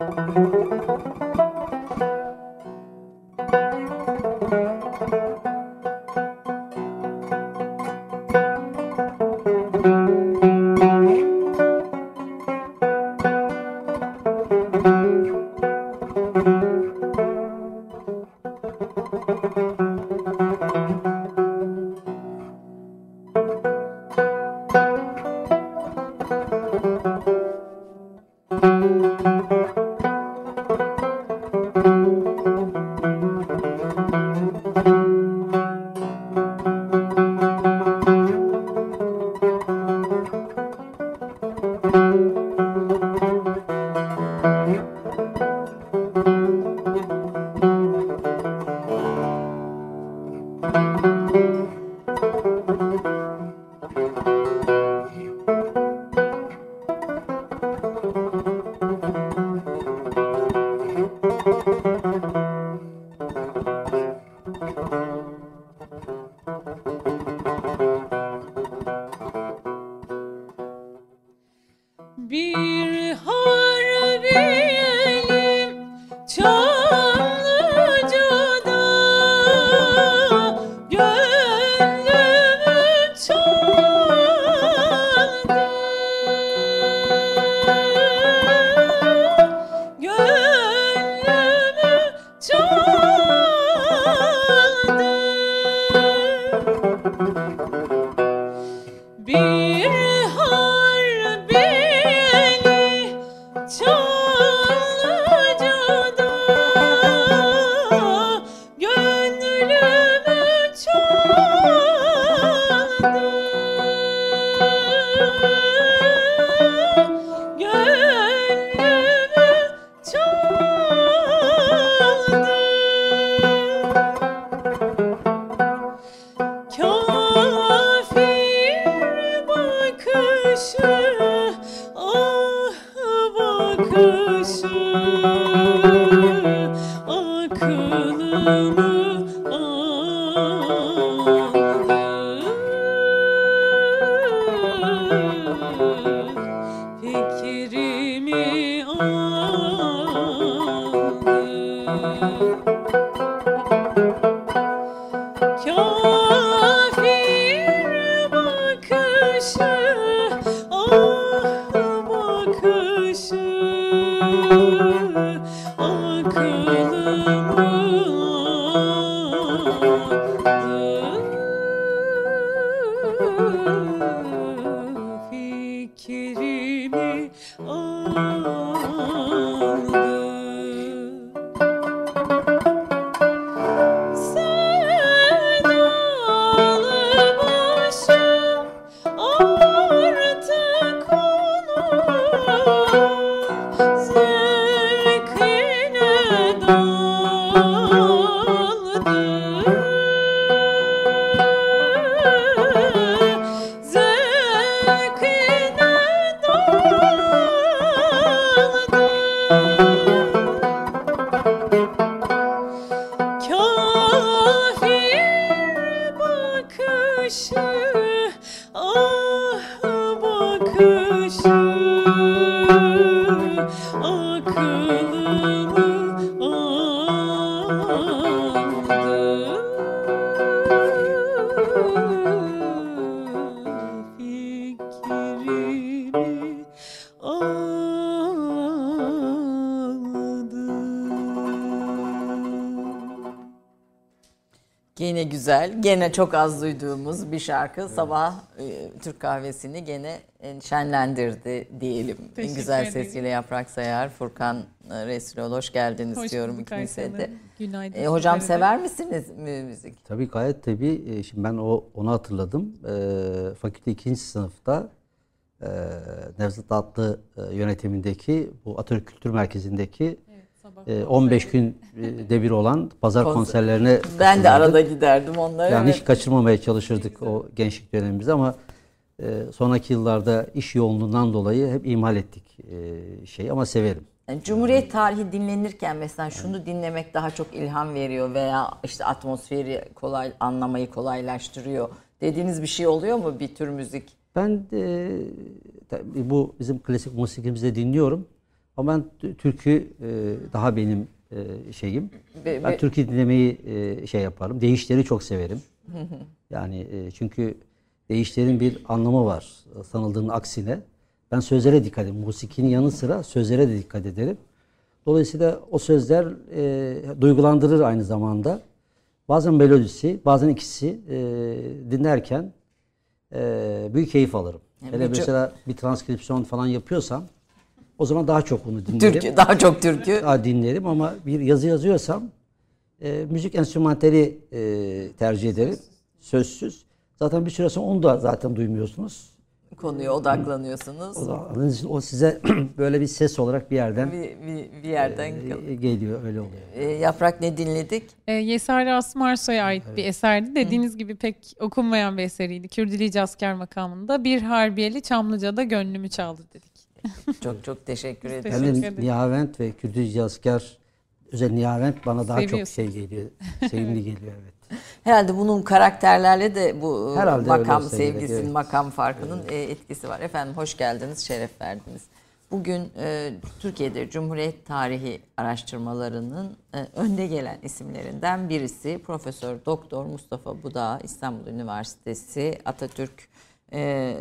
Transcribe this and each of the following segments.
Bir güzel, gene çok az duyduğumuz bir şarkı sabah e, Türk kahvesini gene şenlendirdi diyelim. en güzel ederim. sesiyle Yaprak Sayar, Furkan e, Resul hoş geldiniz Hoş diyorum ikinize de. Günaydın. E, hocam de. sever misiniz mü- müzik? Tabii gayet tabii. E, Şimdi ben o onu hatırladım. E, fakülte ikinci sınıfta e, Nevzat Atlı e, yönetimindeki bu Atatürk Kültür Merkezi'ndeki Evet, 15 gün e, de bir olan pazar Konser. konserlerine Ben de arada giderdim onlara. Yani evet. hiç kaçırmamaya çalışırdık o gençlik dönemimizde ama e, sonraki yıllarda iş yoğunluğundan dolayı hep ihmal ettik e, şeyi ama severim. Yani Cumhuriyet tarihi dinlenirken mesela şunu dinlemek daha çok ilham veriyor veya işte atmosferi kolay anlamayı kolaylaştırıyor dediğiniz bir şey oluyor mu bir tür müzik? Ben de bu bizim klasik musikimizde dinliyorum. Ama ben türkü e, daha benim e, şeyim. Ben türkü dinlemeyi e, şey yaparım. Deyişleri çok severim. yani çünkü deyişlerin bir anlamı var sanıldığının aksine. Ben sözlere dikkat ederim. Musikinin yanı sıra sözlere de dikkat ederim. Dolayısıyla o sözler e, duygulandırır aynı zamanda. Bazen melodisi, bazen ikisi e, dinlerken e, büyük keyif alırım. Hele vücu- mesela bir transkripsiyon falan yapıyorsam o zaman daha çok bunu dinlerim. Türkü, daha çok türkü. Daha dinlerim ama bir yazı yazıyorsam e, müzik enstrümantali e, tercih ederim. Sözsüz. Zaten bir süre sonra onu da zaten duymuyorsunuz. Konuya odaklanıyorsunuz. O, da- o size böyle bir ses olarak bir yerden Bir, bir, bir yerden e, geliyor, öyle oluyor. E, Yaprak ne dinledik? E, Yesari Asım Arsoy'a ait bir eserdi. Dediğiniz gibi pek okunmayan bir eseriydi. Kürdilici asker makamında. Bir Harbiyeli Çamlıca'da gönlümü çaldı dedik. Çok çok teşekkür ederim. Teşekkür Yani. Nihavent ve Kürdücü asker özel Nihavent bana daha çok şey geliyor. Sevimli geliyor evet. Herhalde bunun karakterlerle de bu e, Herhalde makam sevgisinin, evet. makam farkının e, etkisi var. Efendim hoş geldiniz, şeref verdiniz. Bugün e, Türkiye'de Cumhuriyet tarihi araştırmalarının e, önde gelen isimlerinden birisi Profesör Doktor Mustafa Buda İstanbul Üniversitesi Atatürk e,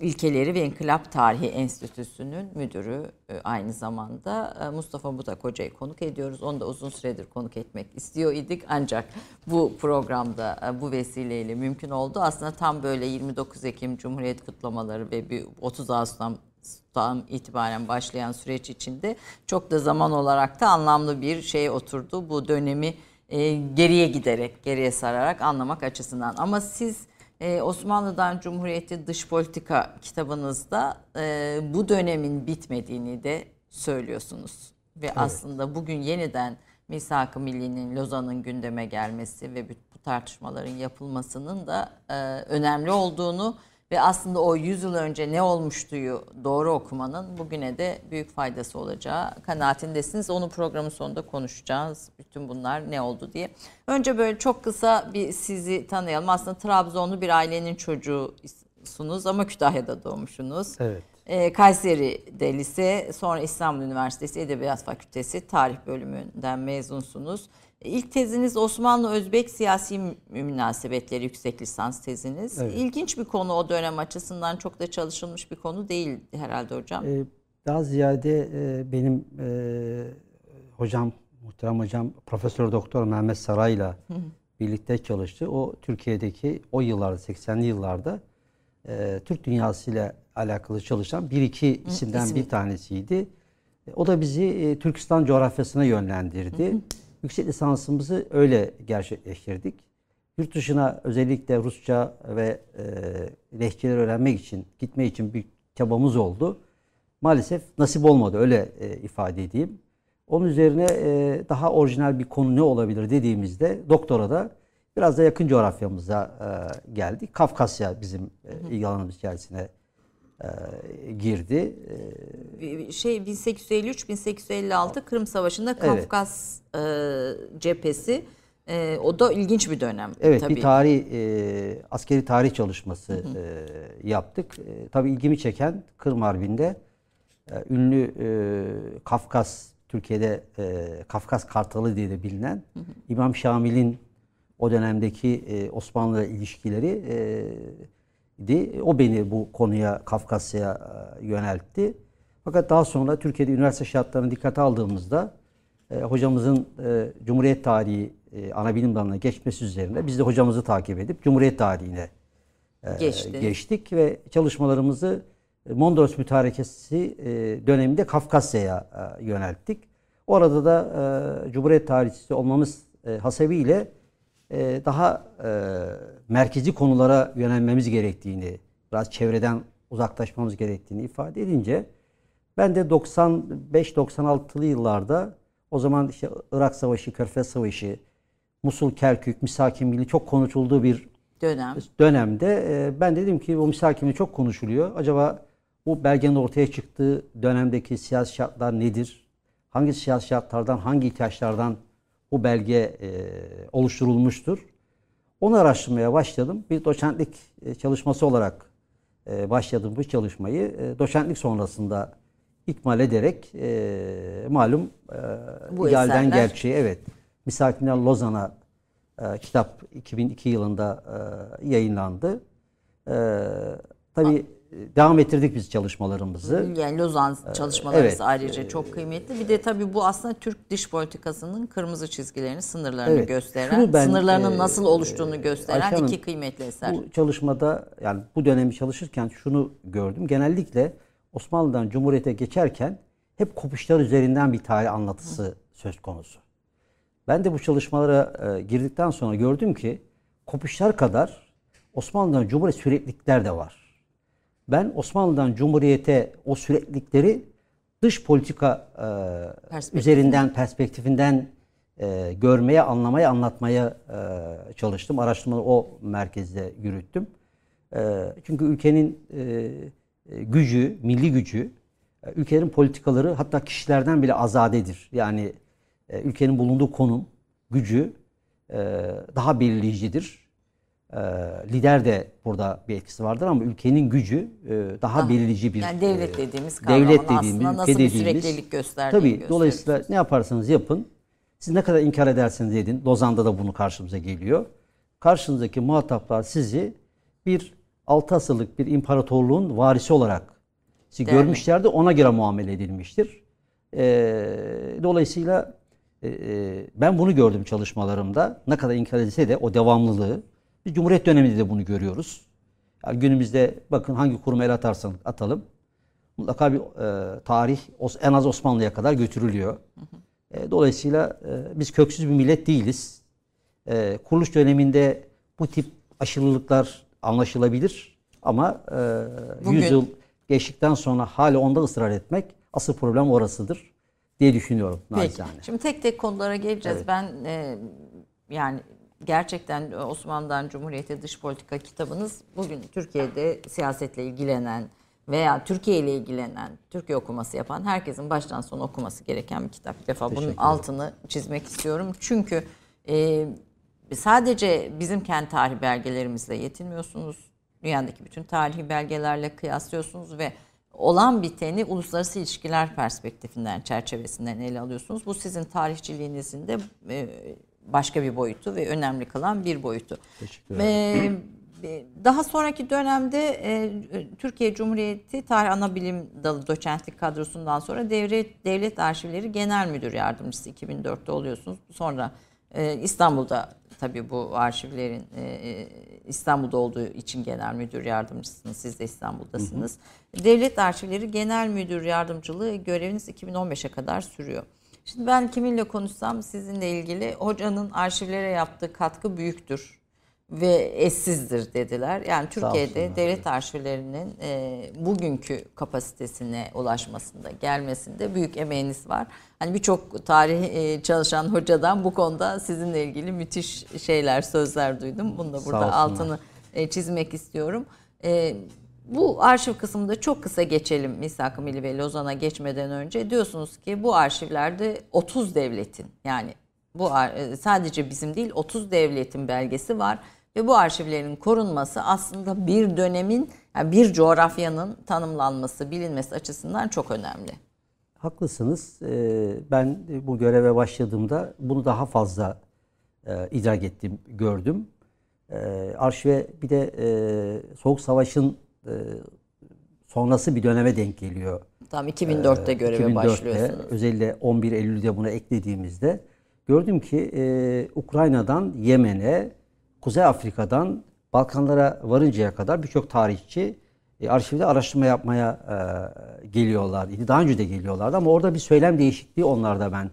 İlkeleri ve İnkılap Tarihi Enstitüsü'nün müdürü e, aynı zamanda E, Mustafa Budak Hoca'yı konuk ediyoruz. Onu da uzun süredir konuk etmek istiyor idik ancak bu programda e, bu vesileyle mümkün oldu. Aslında tam böyle 29 Ekim Cumhuriyet kutlamaları ve bir 30 Ağustos'tan itibaren başlayan süreç içinde çok da zaman olarak da anlamlı bir şey oturdu. Bu dönemi geriye giderek, geriye sararak anlamak açısından. Ama siz ee, Osmanlı'dan Cumhuriyeti Dış Politika kitabınızda e, bu dönemin bitmediğini de söylüyorsunuz. Ve aslında bugün yeniden Misak-ı Milli'nin, Lozan'ın gündeme gelmesi ve bu tartışmaların yapılmasının da e, önemli olduğunu ve aslında o 100 yıl önce ne olmuştuyu doğru okumanın bugüne de büyük faydası olacağı kanaatindesiniz. Onu programın sonunda konuşacağız. Bütün bunlar ne oldu diye. Önce böyle çok kısa bir sizi tanıyalım. Aslında Trabzonlu bir ailenin çocuğusunuz ama Kütahya'da doğmuşsunuz. Evet. Ee, Kayseri'de lise, sonra İstanbul Üniversitesi Edebiyat Fakültesi Tarih bölümünden mezunsunuz. İlk teziniz Osmanlı-Özbek siyasi mü- münasebetleri yüksek lisans teziniz. Evet. İlginç bir konu o dönem açısından çok da çalışılmış bir konu değil herhalde hocam. Ee, daha ziyade e, benim e, hocam, muhterem hocam Profesör Doktor Mehmet Saray'la birlikte çalıştı. O Türkiye'deki o yıllarda 80'li yıllarda e, Türk dünyasıyla alakalı çalışan bir iki isimden ismi. bir tanesiydi. O da bizi e, Türkistan coğrafyasına yönlendirdi. Yüksek lisansımızı öyle gerçekleştirdik. Yurt dışına özellikle Rusça ve e, lehçeleri öğrenmek için, gitme için bir çabamız oldu. Maalesef nasip olmadı öyle e, ifade edeyim. Onun üzerine e, daha orijinal bir konu ne olabilir dediğimizde doktora da biraz da yakın coğrafyamıza e, geldik. Kafkasya bizim e, ilgi alanımız içerisine e, girdi. E, şey 1853-1856 Kırım Savaşı'nda Kafkas e, cephesi e, o da ilginç bir dönem Evet tabii. bir tarih e, askeri tarih çalışması e, yaptık. E, tabii ilgimi çeken Kırım Harbi'nde e, ünlü e, Kafkas Türkiye'de e, Kafkas Kartalı diye de bilinen İmam Şamil'in o dönemdeki e, Osmanlı ilişkileri e, di. O beni bu konuya Kafkasya'ya e, yöneltti. Fakat daha sonra Türkiye'de üniversite şartlarını dikkate aldığımızda e, hocamızın e, Cumhuriyet tarihi e, ana bilim dalına geçmesi üzerine biz de hocamızı takip edip Cumhuriyet tarihine e, Geçtiniz. geçtik ve çalışmalarımızı Mondros Mütarekesi e, döneminde Kafkasya'ya e, yönelttik. Orada da e, Cumhuriyet tarihçisi olmamız e, hasebiyle e, daha e, merkezi konulara yönelmemiz gerektiğini, biraz çevreden uzaklaşmamız gerektiğini ifade edince ben de 95-96'lı yıllarda o zaman işte Irak Savaşı, Körfez Savaşı, Musul, Kerkük, Misakimili çok konuşulduğu bir dönem. dönemde e, ben dedim ki bu misakimi çok konuşuluyor. Acaba bu belgenin ortaya çıktığı dönemdeki siyasi şartlar nedir? Hangi siyasi şartlardan, hangi ihtiyaçlardan bu belge e, oluşturulmuştur? Onu araştırmaya başladım. Bir doçentlik e, çalışması olarak e, başladım bu çalışmayı. E, doçentlik sonrasında ikmal ederek e, malum e, Bu idealden eserler- gerçeğe evet. Misakinden Lozan'a e, kitap 2002 yılında e, yayınlandı. E, tabii devam ettirdik biz çalışmalarımızı. Yani Lozan çalışmaları evet. ayrıca çok kıymetli. Bir de tabii bu aslında Türk dış politikasının kırmızı çizgilerini, sınırlarını Evet. gösteren, Şunu ben, sınırlarının e, nasıl oluştuğunu gösteren Ayşe Hanım, iki kıymetli eser. Bu çalışmada yani bu dönemi çalışırken şunu gördüm. Genellikle Osmanlı'dan Cumhuriyet'e geçerken hep kopuşlar üzerinden bir tarih anlatısı söz konusu. Ben de bu çalışmalara e, girdikten sonra gördüm ki kopuşlar kadar Osmanlı'dan Cumhuriyet süreklilikler de var. Ben Osmanlı'dan Cumhuriyet'e o süreklilikleri dış politika e, Perspektif. üzerinden, perspektifinden e, görmeye, anlamaya, anlatmaya e, çalıştım. Araştırmaları o merkezde yürüttüm. E, çünkü ülkenin e, e, gücü, milli gücü, e, ülkenin politikaları hatta kişilerden bile azadedir. Yani e, ülkenin bulunduğu konum, gücü e, daha belirleyicidir. E, lider de burada bir etkisi vardır ama ülkenin gücü e, daha belirleyici bir Yani devlet e, dediğimiz kavramın devlet aslında dediğimiz, nasıl ülke bir dediğimiz- süreklilik gösterdiğini Tabii gösteriyor. dolayısıyla ne yaparsanız yapın. Siz ne kadar inkar ederseniz edin. Lozan'da da bunu karşımıza geliyor. Karşınızdaki muhataplar sizi bir altı asırlık bir imparatorluğun varisi olarak sizi Değerli. görmüşlerdi. Ona göre muamele edilmiştir. Ee, dolayısıyla e, e, ben bunu gördüm çalışmalarımda. Ne kadar inkar edilse de o devamlılığı. Biz Cumhuriyet döneminde de bunu görüyoruz. Yani günümüzde bakın hangi kuruma el atarsan atalım. Mutlaka bir e, tarih en az Osmanlı'ya kadar götürülüyor. E, dolayısıyla e, biz köksüz bir millet değiliz. E, kuruluş döneminde bu tip aşırılıklar anlaşılabilir ama e, Bugün- 100 yıl geçtikten sonra hala onda ısrar etmek asıl problem orasıdır diye düşünüyorum. Peki. naçizane. Şimdi tek tek konulara geleceğiz. Ben e, yani gerçekten Osmanlı'dan Cumhuriyet'e dış politika kitabınız bugün Türkiye'de siyasetle ilgilenen veya Türkiye ile ilgilenen, Türkiye okuması yapan herkesin baştan sona okuması gereken bir kitap. Bir defa bunun altını çizmek istiyorum. Çünkü e, sadece bizim kendi tarih belgelerimizle yetinmiyorsunuz. Dünyadaki bütün tarihi belgelerle kıyaslıyorsunuz ve olan biteni uluslararası ilişkiler perspektifinden, çerçevesinden ele alıyorsunuz. Bu sizin tarihçiliğinizin de e, başka bir boyutu ve önemli kılan bir boyutu. Teşekkür ederim. Ee, daha sonraki dönemde e, Türkiye Cumhuriyeti Tarih Anabilim Dalı doçentlik kadrosundan sonra devlet, devlet Arşivleri Genel Müdür Yardımcısı 2004'te oluyorsunuz. Sonra e, İstanbul'da tabii bu arşivlerin e, e, İstanbul'da olduğu için genel müdür yardımcısınız. Siz de İstanbul'dasınız. Devlet Arşivleri Genel Müdür Yardımcılığı göreviniz 2015'e kadar sürüyor. Şimdi ben kiminle konuşsam sizinle ilgili hocanın arşivlere yaptığı katkı büyüktür ve eşsizdir dediler. Yani Türkiye'de devlet arşivlerinin e, bugünkü kapasitesine ulaşmasında, gelmesinde büyük emeğiniz var. Hani birçok tarih e, çalışan hocadan bu konuda sizinle ilgili müthiş şeyler, sözler duydum. Bunu da burada altını e, çizmek istiyorum. E, bu arşiv kısmında çok kısa geçelim Misak-ı Milli ve Lozan'a geçmeden önce. Diyorsunuz ki bu arşivlerde 30 devletin yani bu e, sadece bizim değil 30 devletin belgesi var ve bu arşivlerin korunması aslında bir dönemin yani bir coğrafyanın tanımlanması, bilinmesi açısından çok önemli. Haklısınız. Ee, Ben bu göreve başladığımda bunu daha fazla e, idrak ettim, gördüm. Ee, Arşive bir de e, Soğuk Savaş'ın sonrası bir döneme denk geliyor. Tam 2004'te göreve 2004'te, başlıyorsunuz. Özellikle 11 Eylül'de buna eklediğimizde gördüm ki e, Ukrayna'dan Yemen'e, Kuzey Afrika'dan Balkanlara varıncaya kadar birçok tarihçi e, arşivde araştırma yapmaya e, geliyorlar. Daha önce de geliyorlardı ama orada bir söylem değişikliği onlarda ben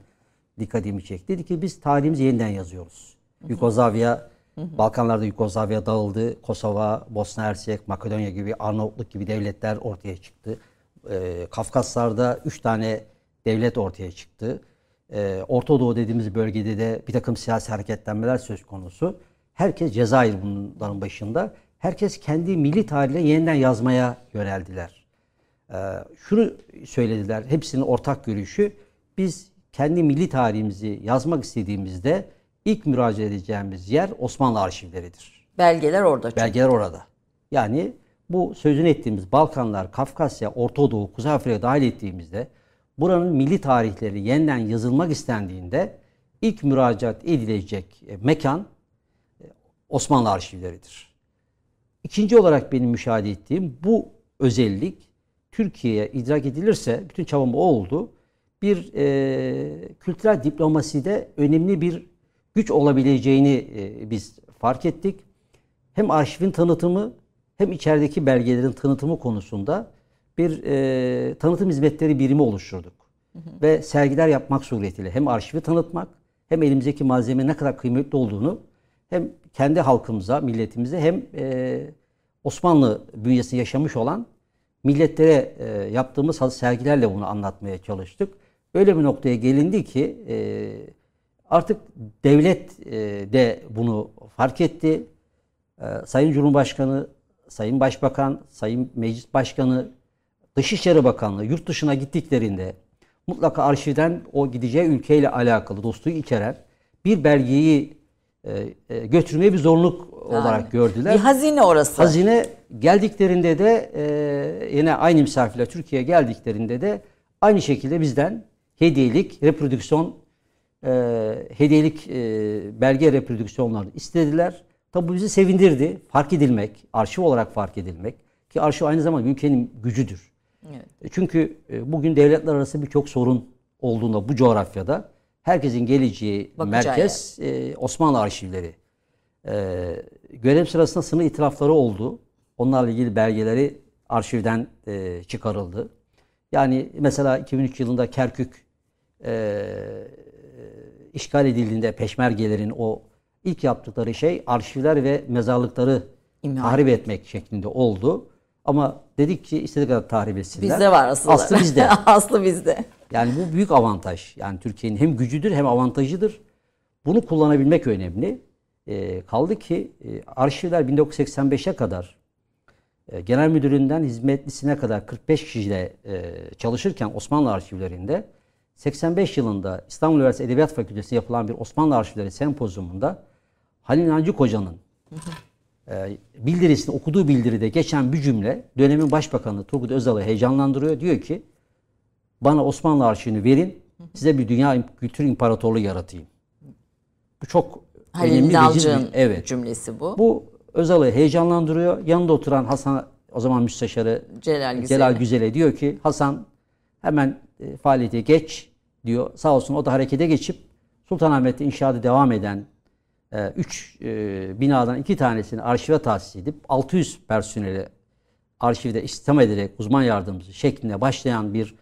dikkatimi çekti. Dedi ki biz tarihimizi yeniden yazıyoruz. Yugoslavya, Balkanlarda Yugoslavya dağıldı. Kosova, Bosna Hersek, Makedonya gibi, Arnavutluk gibi devletler ortaya çıktı. Ee, Kafkaslar'da üç tane devlet ortaya çıktı. Ee, Orta Doğu dediğimiz bölgede de bir takım siyasi hareketlenmeler söz konusu. Herkes Cezayir bunların başında. Herkes kendi milli tarihini yeniden yazmaya yöneldiler. Ee, şunu söylediler, hepsinin ortak görüşü. Biz kendi milli tarihimizi yazmak istediğimizde ilk müracaat edeceğimiz yer Osmanlı arşivleridir. Belgeler orada çünkü. Belgeler orada. Yani bu sözünü ettiğimiz Balkanlar, Kafkasya, Orta Doğu, Kuzey Afrika dahil ettiğimizde buranın milli tarihleri yeniden yazılmak istendiğinde ilk müracaat edilecek e, mekan e, Osmanlı arşivleridir. İkinci olarak benim müşahede ettiğim bu özellik Türkiye'ye idrak edilirse, bütün çabam o oldu, bir e, kültürel diplomaside önemli bir güç olabileceğini e, biz fark ettik. Hem arşivin tanıtımı hem içerideki belgelerin tanıtımı konusunda bir e, tanıtım hizmetleri birimi oluşturduk. Ve sergiler yapmak suretiyle hem arşivi tanıtmak hem elimizdeki malzeme ne kadar kıymetli olduğunu hem kendi halkımıza, milletimize hem e, Osmanlı bünyesinde yaşamış olan milletlere e, yaptığımız sergilerle bunu anlatmaya çalıştık. Öyle bir noktaya gelindi ki e, artık devlet e, de bunu fark etti. E, Sayın Cumhurbaşkanı, Sayın Başbakan, Sayın Meclis Başkanı, Dışişleri Bakanlığı yurt dışına gittiklerinde mutlaka arşivden o gideceği ülkeyle alakalı dostluğu içeren bir belgeyi e, e, götürmeyi bir zorunluluk olarak gördüler. Bir hazine orası. Hazine geldiklerinde de yine aynı misafirler Türkiye'ye geldiklerinde de aynı şekilde bizden hediyelik reprodüksiyon e, hediyelik e, belge reprodüksiyonlarını istediler. Tabi bu bizi sevindirdi. Fark edilmek, arşiv olarak fark edilmek ki arşiv aynı zamanda ülkenin gücüdür. Evet. E, Çünkü e, bugün devletler arası birçok sorun olduğunda bu coğrafyada herkesin geleceği Bakacağı merkez e, Osmanlı arşivleri. E, görev sırasında sınır itirafları oldu. Onlarla ilgili belgeleri arşivden e, çıkarıldı. Yani mesela 2003 yılında Kerkük e, işgal edildiğinde peşmergelerin o ilk yaptıkları şey arşivler ve mezarlıkları İmha tahrip etmek şeklinde oldu. Ama dedik ki istediği kadar tahrip etsinler. Bizde var aslı. Aslı bizde. aslı bizde. Yani bu büyük avantaj. Yani Türkiye'nin hem gücüdür hem avantajıdır. Bunu kullanabilmek önemli. E, kaldı ki e, arşivler 1985'e kadar e, genel müdüründen hizmetlisine kadar 45 kişiyle e, çalışırken Osmanlı arşivlerinde 85 yılında İstanbul Üniversitesi Edebiyat Fakültesi yapılan bir Osmanlı arşivleri sempozyumunda Halil Nancık Hoca'nın e, bildirisini okuduğu bildiride geçen bir cümle dönemin başbakanı Turgut Özal'ı heyecanlandırıyor. Diyor ki bana Osmanlı arşivini verin size bir dünya kültür imparatorluğu yaratayım. Bu çok önemli Halil Nalcık'ın bir- evet. cümlesi bu. Bu Özal'ı heyecanlandırıyor. Yanında oturan Hasan o zaman müsteşarı Celal Güzel'e. Celal Güzel'e diyor ki Hasan hemen e, faaliyete geç diyor. Sağ olsun o da harekete geçip Sultanahmet'te inşaatı devam eden 3 binadan iki tanesini arşive tahsis edip 600 personeli arşivde istihdam ederek uzman yardımcısı şeklinde başlayan bir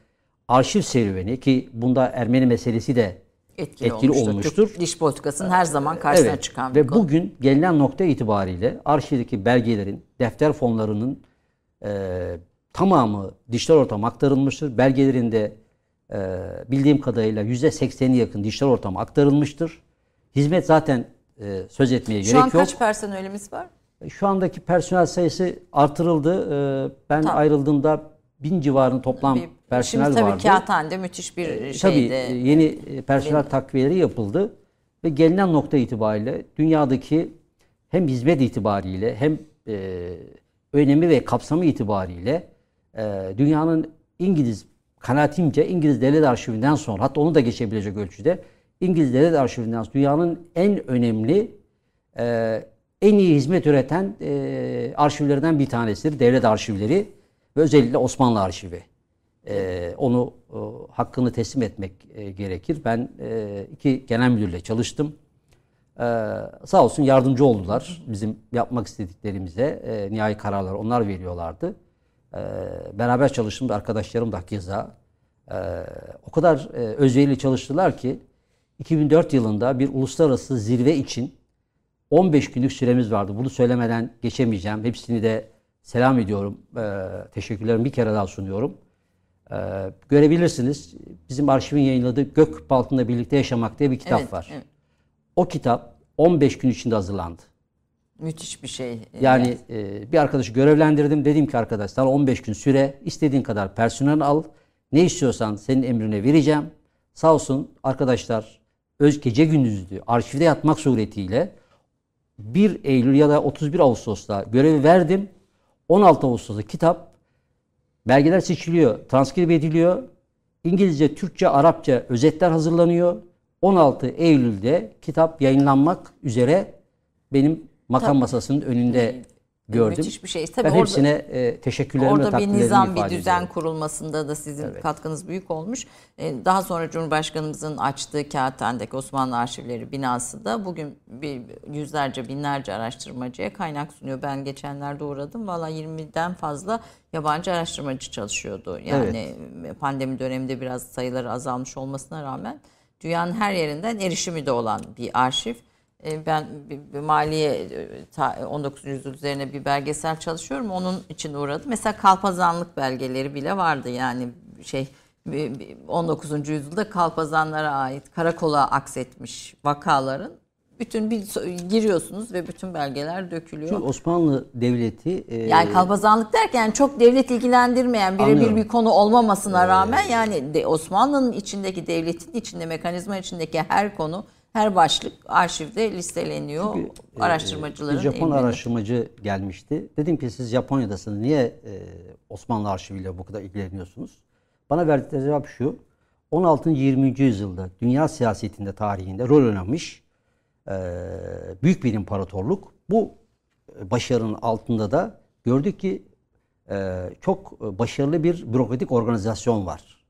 arşiv serüveni ki bunda Ermeni meselesi de etkili, etkili olmuştur. olmuştur. Türk dış politikasının her zaman karşısına Evet. çıkan bir Ve konu. bugün gelinen nokta itibariyle arşivdeki belgelerin, defter fonlarının e, tamamı dijital ortama aktarılmıştır. Belgelerin de e, bildiğim kadarıyla %80'i yakın dijital ortama aktarılmıştır. Hizmet zaten e, söz etmeye Şu gerek an yok. kaç personelimiz var? Şu andaki personel sayısı artırıldı. E, ben Tamam. ayrıldığımda bin civarında toplam Bir- personel Şimdi tabii vardı. kağıthanede müthiş bir Tabii şeyde. e, yeni e, personel takviyeleri yapıldı ve gelinen nokta itibariyle dünyadaki hem hizmet itibariyle hem e, önemi ve kapsamı itibariyle e, dünyanın İngiliz kanaatimce İngiliz Devlet Arşivinden sonra hatta onu da geçebilecek ölçüde İngiliz Devlet Arşivinden sonra dünyanın en önemli e, en iyi hizmet üreten e, arşivlerden bir tanesidir. Devlet arşivleri ve özellikle Osmanlı arşivi. E, onu e, hakkını teslim etmek e, gerekir. Ben e, iki genel müdürle çalıştım. E, sağ olsun yardımcı oldular bizim yapmak istediklerimize. E, nihai kararlar onlar veriyorlardı. E, beraber çalıştığım arkadaşlarım da keza e, o kadar e, özverili çalıştılar ki 2004 yılında bir uluslararası zirve için 15 günlük süremiz vardı. Bunu söylemeden geçemeyeceğim. Hepsini de selam ediyorum. Ee, teşekkürlerimi bir kere daha sunuyorum. Ee, görebilirsiniz. Bizim arşivin yayınladığı Gök Altında Birlikte Yaşamak diye bir kitap Evet, var. evet. O kitap 15 gün içinde hazırlandı. Müthiş bir şey. Yani e, bir arkadaşı görevlendirdim. Dedim ki arkadaş sana 15 gün süre istediğin kadar personel al. Ne istiyorsan senin emrine vereceğim. Sağ olsun arkadaşlar öz gece gündüzdü. Arşivde yatmak suretiyle 1 Eylül ya da 31 Ağustos'ta görevi verdim. 16 Ağustos'ta kitap belgeler seçiliyor, transkrip ediliyor. İngilizce, Türkçe, Arapça özetler hazırlanıyor. 16 Eylül'de kitap yayınlanmak üzere benim makam masasının önünde gördüm. Müthiş bir şey. Tabii ben orada- hepsine e, teşekkürlerimi Orada bir nizam, bir düzen ediyorum. kurulmasında da sizin katkınız büyük olmuş. Ee, Daha sonra Cumhurbaşkanımızın açtığı Kağıthane'deki Osmanlı Arşivleri binası da bugün bir yüzlerce, binlerce araştırmacıya kaynak sunuyor. Ben geçenlerde uğradım. Valla 20'den fazla yabancı araştırmacı çalışıyordu. Yani pandemi döneminde biraz sayıları azalmış olmasına rağmen dünyanın her yerinden erişimi de olan bir arşiv. E, Ben bir- maliye e, ta- 19. yüzyıl üzerine bir belgesel çalışıyorum. Onun için uğradım. Mesela kalpazanlık belgeleri bile vardı. Yani şey bir- bir 19. yüzyılda kalpazanlara ait karakola aksetmiş vakaların bütün bir giriyorsunuz ve bütün belgeler dökülüyor. Çünkü Osmanlı Devleti e, Yani kalpazanlık derken çok devlet ilgilendirmeyen birebir bir konu olmamasına rağmen yani de Osmanlı'nın içindeki devletin içinde mekanizma içindeki her konu her başlık arşivde listeleniyor e, araştırmacıların bir Japon elinde. araştırmacı gelmişti. Dedim ki siz Japonya'dasınız niye e, Osmanlı arşiviyle bu kadar ilgileniyorsunuz? Bana verdikleri cevap şu. 16. 20. yüzyılda dünya siyasetinde tarihinde rol oynamış e, büyük bir imparatorluk. Bu e, başarının altında da gördük ki e, çok başarılı bir bürokratik organizasyon var.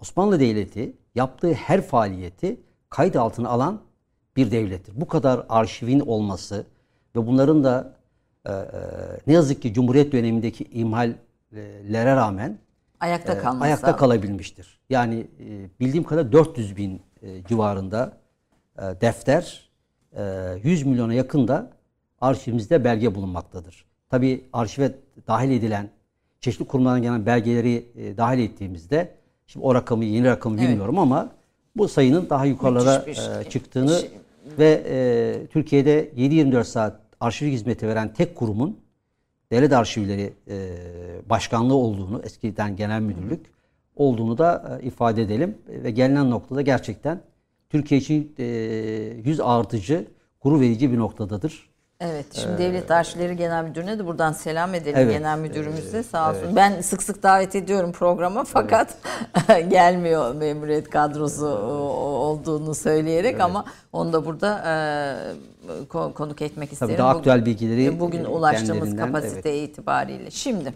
Osmanlı Devleti yaptığı her faaliyeti kayıt altına alan bir devlettir. Bu kadar arşivin olması ve bunların da e, e, ne yazık ki Cumhuriyet dönemindeki ihmallere rağmen ayakta e, kalması. ayakta kalabilmiştir. Yani e, bildiğim kadar 400 bin e, civarında e, defter, e, 100 milyona yakın da arşivimizde belge bulunmaktadır. Tabii arşive dahil edilen, çeşitli kurumlardan gelen belgeleri e, dahil ettiğimizde, şimdi o rakamı, yeni rakamı bilmiyorum ama bu sayının daha yukarılara bir e, şey. çıktığını Şey- ve e, Türkiye'de 7-24 saat arşivlik hizmeti veren tek kurumun Devlet Arşivleri e, Başkanlığı olduğunu, eskiden genel müdürlük olduğunu da e, ifade edelim. Ve gelinen noktada gerçekten Türkiye için e, yüz artıcı, gurur verici bir noktadadır. Evet, şimdi Devlet Arşivleri Genel Müdürü'ne de buradan selam edelim. Evet, genel müdürümüze sağ olsun. Ben sık sık davet ediyorum programa fakat gelmiyor memuriyet kadrosu olduğunu söyleyerek ama onu da burada e, ko- konuk etmek isterim. daha Bugün- aktüel bilgileri, bugün e, ulaştığımız kapasite itibariyle. Şimdi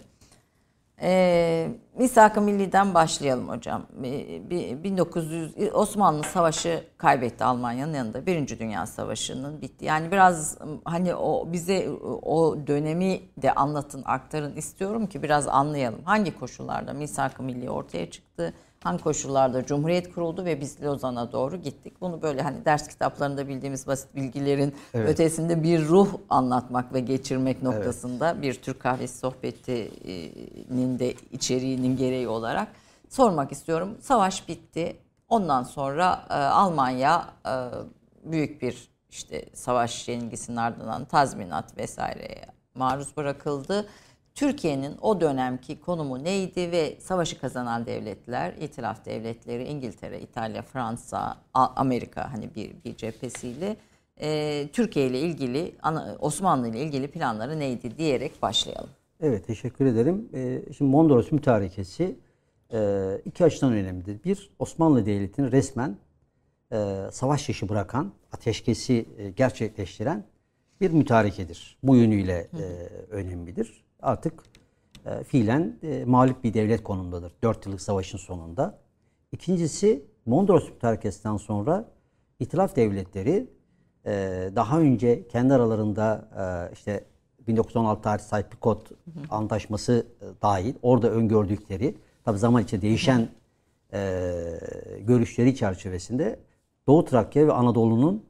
e, Misak-ı Milli'den başlayalım hocam. E, bi- 1900 Osmanlı Savaşı kaybetti Almanya'nın yanında. Birinci Dünya Savaşı'nın bitti. Yani biraz hani o bize o dönemi de anlatın, aktarın istiyorum ki biraz anlayalım. Hangi koşullarda Misak-ı Milli ortaya çıktı? Hangi koşullarda Cumhuriyet kuruldu ve biz Lozan'a doğru gittik. Bunu böyle hani ders kitaplarında bildiğimiz basit bilgilerin ötesinde bir ruh anlatmak ve geçirmek noktasında bir Türk kahvesi sohbetinin de içeriğinin gereği olarak sormak istiyorum. Savaş bitti. Ondan sonra e, Almanya e, büyük bir işte savaş yenilgisinin ardından tazminat vesaireye maruz bırakıldı. Türkiye'nin o dönemki konumu neydi ve savaşı kazanan devletler, itilaf devletleri, İngiltere, İtalya, Fransa, Amerika hani bir, bir cephesiyle e, Türkiye ile ilgili, Osmanlı ile ilgili planları neydi diyerek başlayalım. Evet, teşekkür ederim. E, şimdi Mondros Mütarekesi e, iki açıdan önemlidir. Bir, Osmanlı Devleti'ni resmen e, savaş dışı bırakan, ateşkesi e, gerçekleştiren bir mütarekedir. Bu yönüyle e, önemlidir. Artık e, fiilen e, mağlup bir devlet konumdadır. Dört yıllık savaşın sonunda. İkincisi Mondros Mütarekesi'nden sonra İtilaf devletleri e, daha önce kendi aralarında e, işte 1916 tarih Sykes-Picot Antlaşması e, dahil orada öngördükleri tabi zaman içinde değişen e, görüşleri çerçevesinde Doğu Trakya ve Anadolu'nun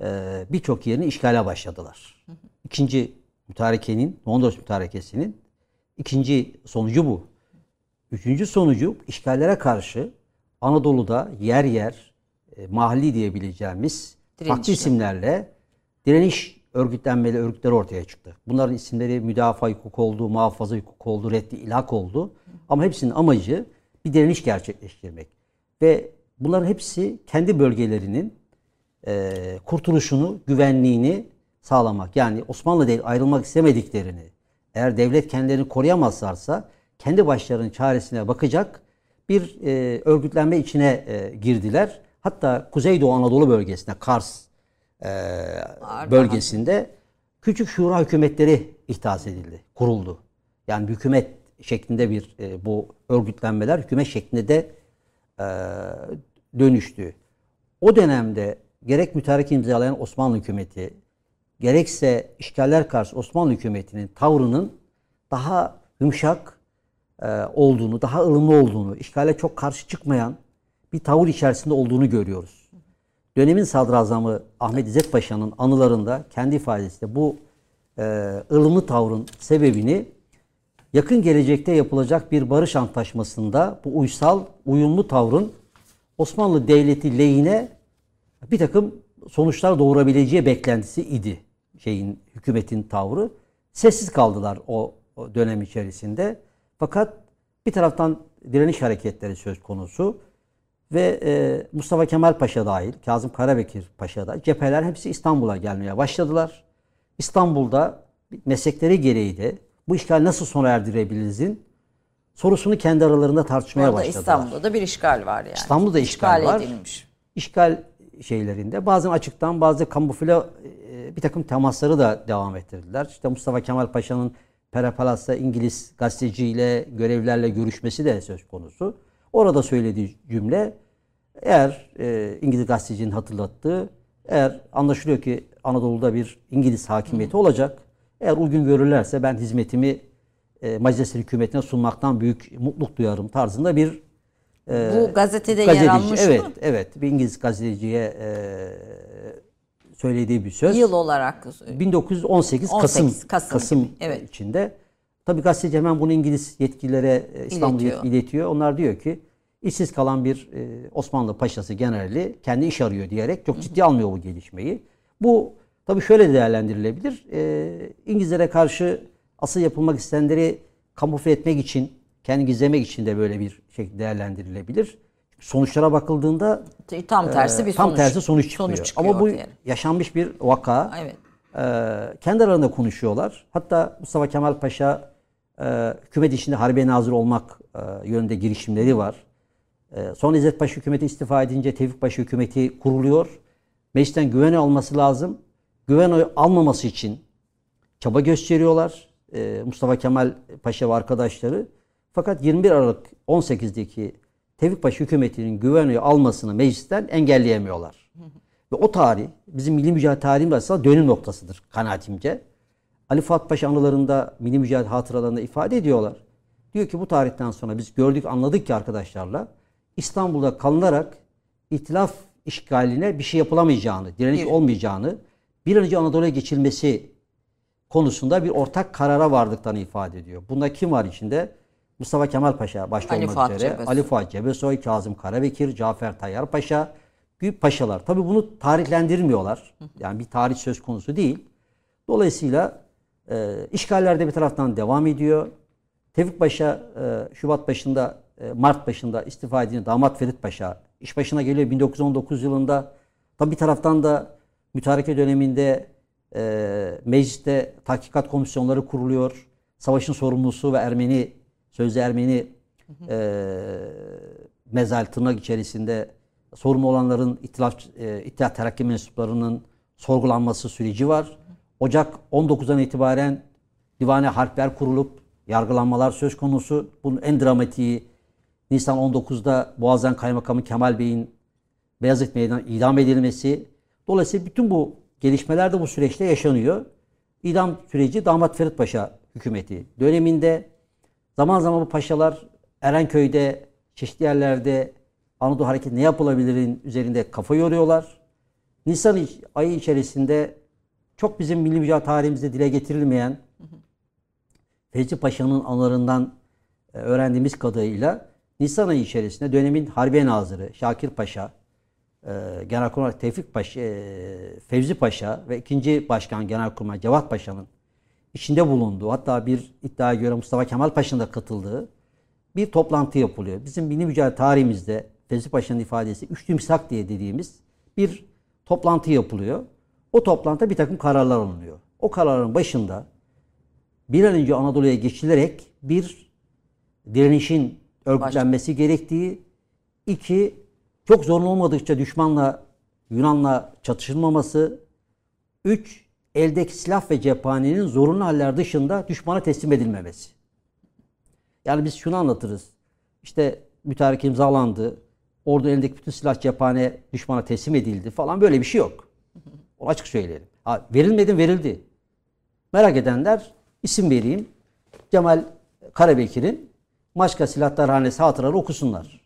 e, birçok yerini işgale başladılar. İkinci mütarekenin, Mondros mütarekesinin ikinci sonucu bu. Üçüncü sonucu işgallere karşı Anadolu'da yer yer e, mahalli diyebileceğimiz farklı isimlerle direniş örgütlenmeli örgütler ortaya çıktı. Bunların isimleri müdafaa hukuku oldu, muhafaza hukuku oldu, reddi ilhak oldu. Ama hepsinin amacı bir direniş gerçekleştirmek. Ve bunların hepsi kendi bölgelerinin e, kurtuluşunu, güvenliğini sağlamak. Yani Osmanlı değil ayrılmak istemediklerini, eğer devlet kendilerini koruyamazlarsa kendi başlarının çaresine bakacak bir e, örgütlenme içine e, girdiler. Hatta Kuzeydoğu Anadolu bölgesinde Kars e, bölgesinde küçük şura hükümetleri ihdas edildi, kuruldu. Yani hükümet şeklinde bir e, bu örgütlenmeler hükümet şeklinde de e, dönüştü. O dönemde gerek mütareke imzalayan Osmanlı hükümeti, gerekse işgaller karşı Osmanlı hükümetinin tavrının daha yumuşak e, olduğunu, daha ılımlı olduğunu, işgale çok karşı çıkmayan bir tavır içerisinde olduğunu görüyoruz. Dönemin sadrazamı Ahmet İzzet Paşa'nın anılarında kendi ifadesiyle bu e, ılımlı tavrın sebebini yakın gelecekte yapılacak bir barış antlaşmasında bu uysal, uyumlu tavrın Osmanlı Devleti lehine bir takım sonuçlar doğurabileceği beklentisi idi şeyin hükümetin tavrı. Sessiz kaldılar o, o dönem içerisinde. Fakat bir taraftan direniş hareketleri söz konusu ve e, Mustafa Kemal Paşa dahil, Kazım Karabekir Paşa da cepheler hepsi İstanbul'a gelmeye başladılar. İstanbul'da meslekleri gereği de bu işgal nasıl sona erdirebilirizin sorusunu kendi aralarında tartışmaya Orada başladılar. İstanbul'da da bir işgal var yani. İstanbul'da işgal var. edilmiş. İşgal şeylerinde bazen açıktan bazı kamufle e, bir takım temasları da devam ettirdiler. İşte Mustafa Kemal Paşa'nın Pera Palas'ta İngiliz gazeteciyle, görevlerle görüşmesi de söz konusu. Orada söylediği cümle eğer e, İngiliz gazetecinin hatırlattığı eğer anlaşılıyor ki Anadolu'da bir İngiliz hakimiyeti olacak. Eğer uygun görürlerse ben hizmetimi e, Majlis hükümetine sunmaktan büyük mutluluk duyarım tarzında bir Bu gazetede yer gazeteci. almış evet, mı? Evet, bir İngiliz gazeteciye e, söylediği bir söz. Yıl olarak 1918 Kasım 18 Kasım Kasım, gibi, evet. içinde. Tabii gazeteci hemen bunu İngiliz yetkililere e, İstanbul'a İletiyor. iletiyor. Onlar diyor ki işsiz kalan bir e, Osmanlı paşası generali kendi iş arıyor diyerek çok ciddi almıyor bu gelişmeyi. Bu tabii şöyle değerlendirilebilir. E, İngilizlere karşı asıl yapılmak istenenleri kamufle etmek için, kendi gizlemek için de böyle bir şekilde değerlendirilebilir. Sonuçlara bakıldığında tam tersi bir e, tam sonuç. tersi sonuç çıkıyor. çıkıyor Ama bu ortaya. yaşanmış bir vaka. Evet. Ee, kendi aralarında konuşuyorlar. Hatta Mustafa Kemal Paşa e, hükümet içinde harbiye nazır olmak e, yönünde girişimleri var. E, sonra İzzet Paşa hükümeti istifa edince Tevfik Paşa hükümeti kuruluyor. Meclisten güven alması lazım. Güven oyu almaması için çaba gösteriyorlar. E, Mustafa Kemal Paşa ve arkadaşları. Fakat 21 Aralık 18'deki Tevfik Paşa hükümetinin güven oyu almasını meclisten engelleyemiyorlar. Ve o tarih bizim milli mücadele tarihimiz aslında dönüm noktasıdır kanaatimce. Ali Fuat Paşa anılarında milli mücadele hatıralarında ifade ediyorlar. Diyor ki bu tarihten sonra biz gördük anladık ki arkadaşlarla İstanbul'da kalınarak ihtilaf işgaline bir şey yapılamayacağını, direniş olmayacağını, bir önce Anadolu'ya geçilmesi konusunda bir ortak karara vardıklarını ifade ediyor. Bunda kim var içinde? Mustafa Kemal Paşa başta Ali olmak Fuat üzere, Cebesoy. Ali Fuat Cebesoy, Kazım Karabekir, Cafer Tayyar Paşa, büyük paşalar. Tabi bunu tarihlendirmiyorlar. Yani bir tarih söz konusu değil. Dolayısıyla e, işgaller bir taraftan devam ediyor. Tevfik Paşa e, Şubat başında, e, Mart başında istifa edince damat Ferit Paşa iş başına geliyor 1919 yılında. Tabi bir taraftan da mütareke döneminde e, mecliste tahkikat komisyonları kuruluyor. Savaşın sorumlusu ve Ermeni, sözde Ermeni e, mezal tırnak içerisinde sorumlu olanların İttilaf, e, İttihat Terakki mensuplarının sorgulanması süreci var. Ocak 19'dan itibaren divane harpler kurulup yargılanmalar söz konusu. Bunun en dramatiği Nisan 19'da Boğaz'dan Kaymakamı Kemal Bey'in Beyazıt Meydanı idam edilmesi. Dolayısıyla bütün bu gelişmeler de bu süreçte yaşanıyor. İdam süreci Damat Ferit Paşa hükümeti döneminde zaman zaman bu paşalar Erenköy'de, çeşitli yerlerde Anadolu Hareketi ne yapılabilirin üzerinde kafa yoruyorlar. Nisan ayı içerisinde çok bizim milli mücadele tarihimizde dile getirilmeyen Fevzi Paşa'nın anılarından e, öğrendiğimiz kadarıyla Nisan ayı içerisinde dönemin Harbiye Nazırı Şakir Paşa, e, Genelkurmay Tevfik Paşa, e, Fevzi Paşa ve ikinci Başkan Genelkurmay Cevat Paşa'nın içinde bulunduğu hatta bir iddiaya göre Mustafa Kemal Paşa'nın da katıldığı bir toplantı yapılıyor. Bizim milli mücadele tarihimizde Fevzi Paşa'nın ifadesi üçlü misak diye dediğimiz bir toplantı yapılıyor. O toplantıda bir takım kararlar alınıyor. O kararın başında bir an önce Anadolu'ya geçilerek bir direnişin örgütlenmesi gerektiği, iki çok zorun olmadıkça düşmanla Yunan'la çatışılmaması, üç eldeki silah ve cephanenin zorunlu haller dışında düşmana teslim edilmemesi. Yani biz şunu anlatırız. İşte mütarek imzalandı. Orada elindeki bütün silah cephane düşmana teslim edildi falan böyle bir şey yok. Onu açık söyleyelim. Ha, verilmedi verildi. Merak edenler isim vereyim. Cemal Karabekir'in Maçka Silahlarhanesi hatıraları okusunlar.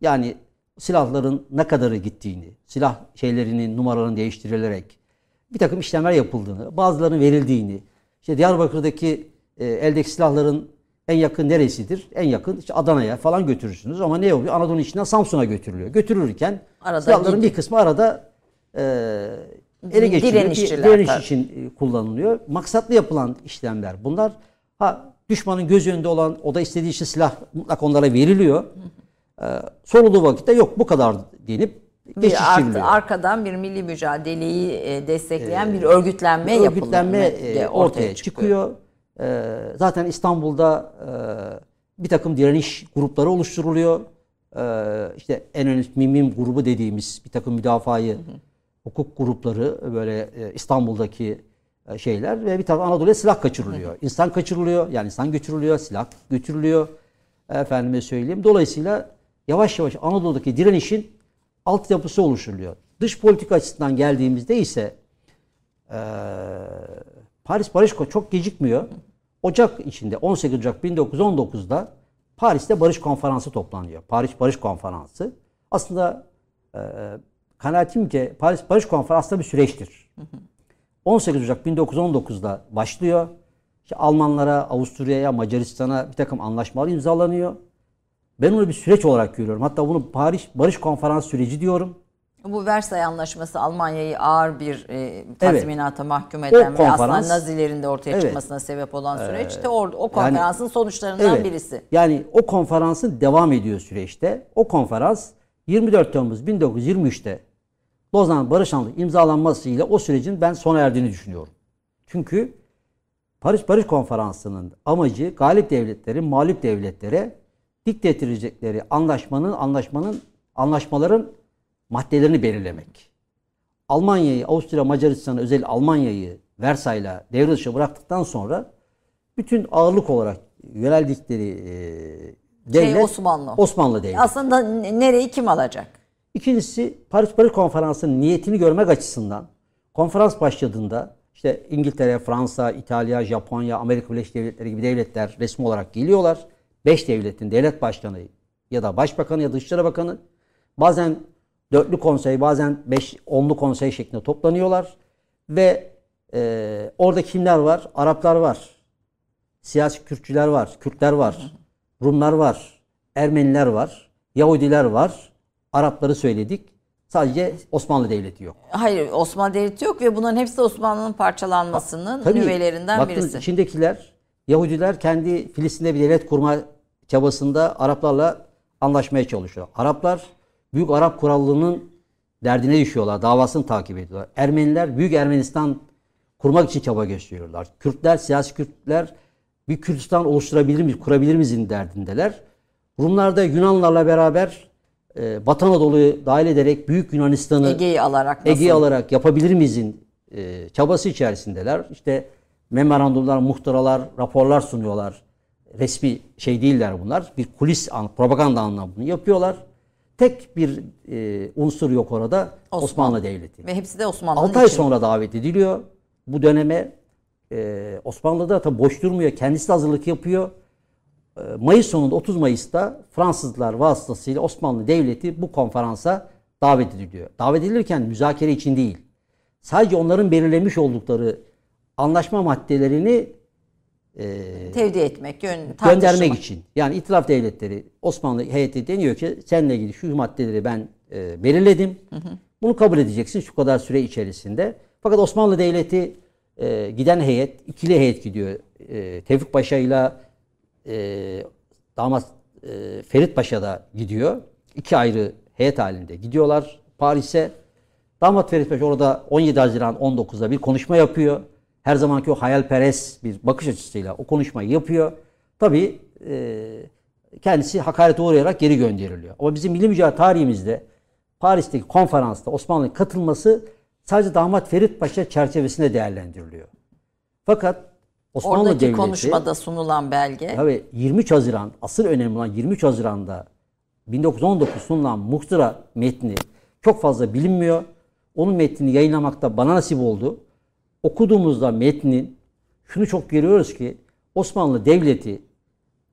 Yani silahların ne kadarı gittiğini, silah şeylerinin numaralarını değiştirilerek bir takım işlemler yapıldığını, bazılarının verildiğini, işte Diyarbakır'daki e, eldeki silahların en yakın neresidir? En yakın işte Adana'ya falan götürürsünüz ama ne oluyor? Anadolu'nun içinden Samsun'a götürülüyor. Götürülürken Arada silahların gidip- bir kısmı arada e, ele geçiriliyor. Direnişçiler Direniş tabii. için e, kullanılıyor. Maksatlı yapılan işlemler bunlar. Ha düşmanın göz önünde olan o da istediği için silah mutlaka onlara veriliyor. Ee, sorulduğu vakitte yok bu kadar denip Bir art- arkadan bir milli mücadeleyi e, destekleyen bir örgütlenme yapılıyor. örgütlenme Me- e, ortaya çıkıyor. Ee, zaten İstanbul'da e, bir takım direniş grupları oluşturuluyor. Ee, işte en önemli Mimim grubu dediğimiz bir takım müdafayı hukuk grupları böyle İstanbul'daki şeyler ve bir taraf Anadolu'ya silah kaçırılıyor. İnsan kaçırılıyor. Yani insan götürülüyor, silah götürülüyor. Efendime söyleyeyim. Dolayısıyla yavaş yavaş Anadolu'daki direnişin altyapısı oluşturuluyor. Dış politika açısından geldiğimizde ise ee, Paris Barış çok gecikmiyor. Ocak içinde 18 Ocak 1919'da Paris'te Barış Konferansı toplanıyor. Paris Barış Konferansı. Aslında e, kanaatimce Paris Barış Konferansı bir süreçtir. 18 Ocak 1919'da başlıyor. İşte Almanlara, Avusturya'ya, Macaristan'a bir takım anlaşmalar imzalanıyor. Ben onu bir süreç olarak görüyorum. Hatta bunu Paris Barış Konferansı süreci diyorum. Bu Versay Anlaşması Almanya'yı ağır bir e, tazminata mahkum eden ve konferans- aslında Nazilerin de ortaya Evet. çıkmasına sebep olan süreç de or- o konferansın sonuçlarından Evet. birisi. Yani o konferansın devam ediyor süreçte. O konferans 24 Temmuz 1923'te Lozan Barış Anlaşması imzalanmasıyla o sürecin ben sona erdiğini düşünüyorum. Çünkü Paris Barış Konferansı'nın amacı galip devletlerin mağlup devletlere dikte ettirecekleri anlaşmanın anlaşmanın anlaşmaların maddelerini belirlemek. Almanya'yı, Avusturya, Macaristan'ı, özel Almanya'yı Versay'la devre dışı bıraktıktan sonra bütün ağırlık olarak yöneldikleri e, devlet Osmanlı. Osmanlı devleti. Aslında nereyi kim alacak? İkincisi Paris Barış Konferansı'nın niyetini görmek açısından konferans başladığında işte İngiltere, Fransa, İtalya, Japonya, Amerika Birleşik Devletleri gibi devletler resmi olarak geliyorlar. Beş devletin devlet başkanı ya da başbakanı ya da dışişleri bakanı bazen dörtlü konsey bazen beş onlu konsey şeklinde toplanıyorlar ve e, orada kimler var? Araplar var. Siyasi Kürtçüler var, Kürtler var, Rumlar var, Ermeniler var, Yahudiler var. Arapları söyledik. Sadece Osmanlı Devleti yok. Hayır Osmanlı Devleti yok ve bunların hepsi de Osmanlı'nın parçalanmasının Tabii, nüvelerinden bakın birisi. içindekiler Yahudiler kendi Filistin'de bir devlet kurma çabasında Araplarla anlaşmaya çalışıyor. Araplar Büyük Arap Kurallığı'nın derdine düşüyorlar. Davasını takip ediyorlar. Ermeniler Büyük Ermenistan kurmak için çaba gösteriyorlar. Kürtler, siyasi Kürtler bir Kürdistan oluşturabilir miyiz, kurabilir miyiz derdindeler. Rumlar da Yunanlarla beraber e, Batı Anadolu'yu dahil ederek Büyük Yunanistan'ı Ege'yi alarak? Ege'yi alarak yapabilir miyizin e, çabası içerisindeler. İşte memorandumlar, muhtıralar, raporlar sunuyorlar. Resmi şey değiller bunlar. Bir kulis, an- propaganda anlamında bunu yapıyorlar. Tek bir e, unsur yok orada. Osmanlı, Devleti. Ve hepsi de Osmanlı'nın 6 ay içinde. sonra davet ediliyor. Bu döneme e, Osmanlı'da tabi boş durmuyor. Kendisi de hazırlık yapıyor. E, Mayıs sonunda 30 Mayıs'ta Fransızlar vasıtasıyla Osmanlı Devleti bu konferansa davet ediliyor. Davet edilirken müzakere için değil. Sadece onların belirlemiş oldukları anlaşma maddelerini Tevdi etmek, yön, göndermek tartışmak. için. Yani itilaf devletleri Osmanlı heyeti deniyor ki seninle ilgili şu maddeleri ben e, belirledim. Bunu kabul edeceksin şu kadar süre içerisinde. Fakat Osmanlı Devleti e, giden heyet, ikili heyet gidiyor. E, Tevfik Paşa ile e, damat e, Ferit Paşa da gidiyor. İki ayrı heyet halinde gidiyorlar Paris'e. Damat Ferit Paşa orada 17 Haziran 19'da bir konuşma yapıyor. Her zamanki o hayalperest bir bakış açısıyla o konuşmayı yapıyor. Tabii e, kendisi hakarete uğrayarak geri gönderiliyor. Ama bizim milli mücadele tarihimizde Paris'teki konferansta Osmanlı'nın katılması sadece Damat Ferit Paşa çerçevesinde değerlendiriliyor. Fakat Osmanlı Oradaki Devleti konuşmada sunulan belge. Tabii 23 Haziran asıl önemli olan 23 Haziran'da 1919 sunulan muhtıra metni çok fazla bilinmiyor. Onun metnini yayınlamakta bana nasip oldu. Okuduğumuzda metnin şunu çok görüyoruz ki Osmanlı Devleti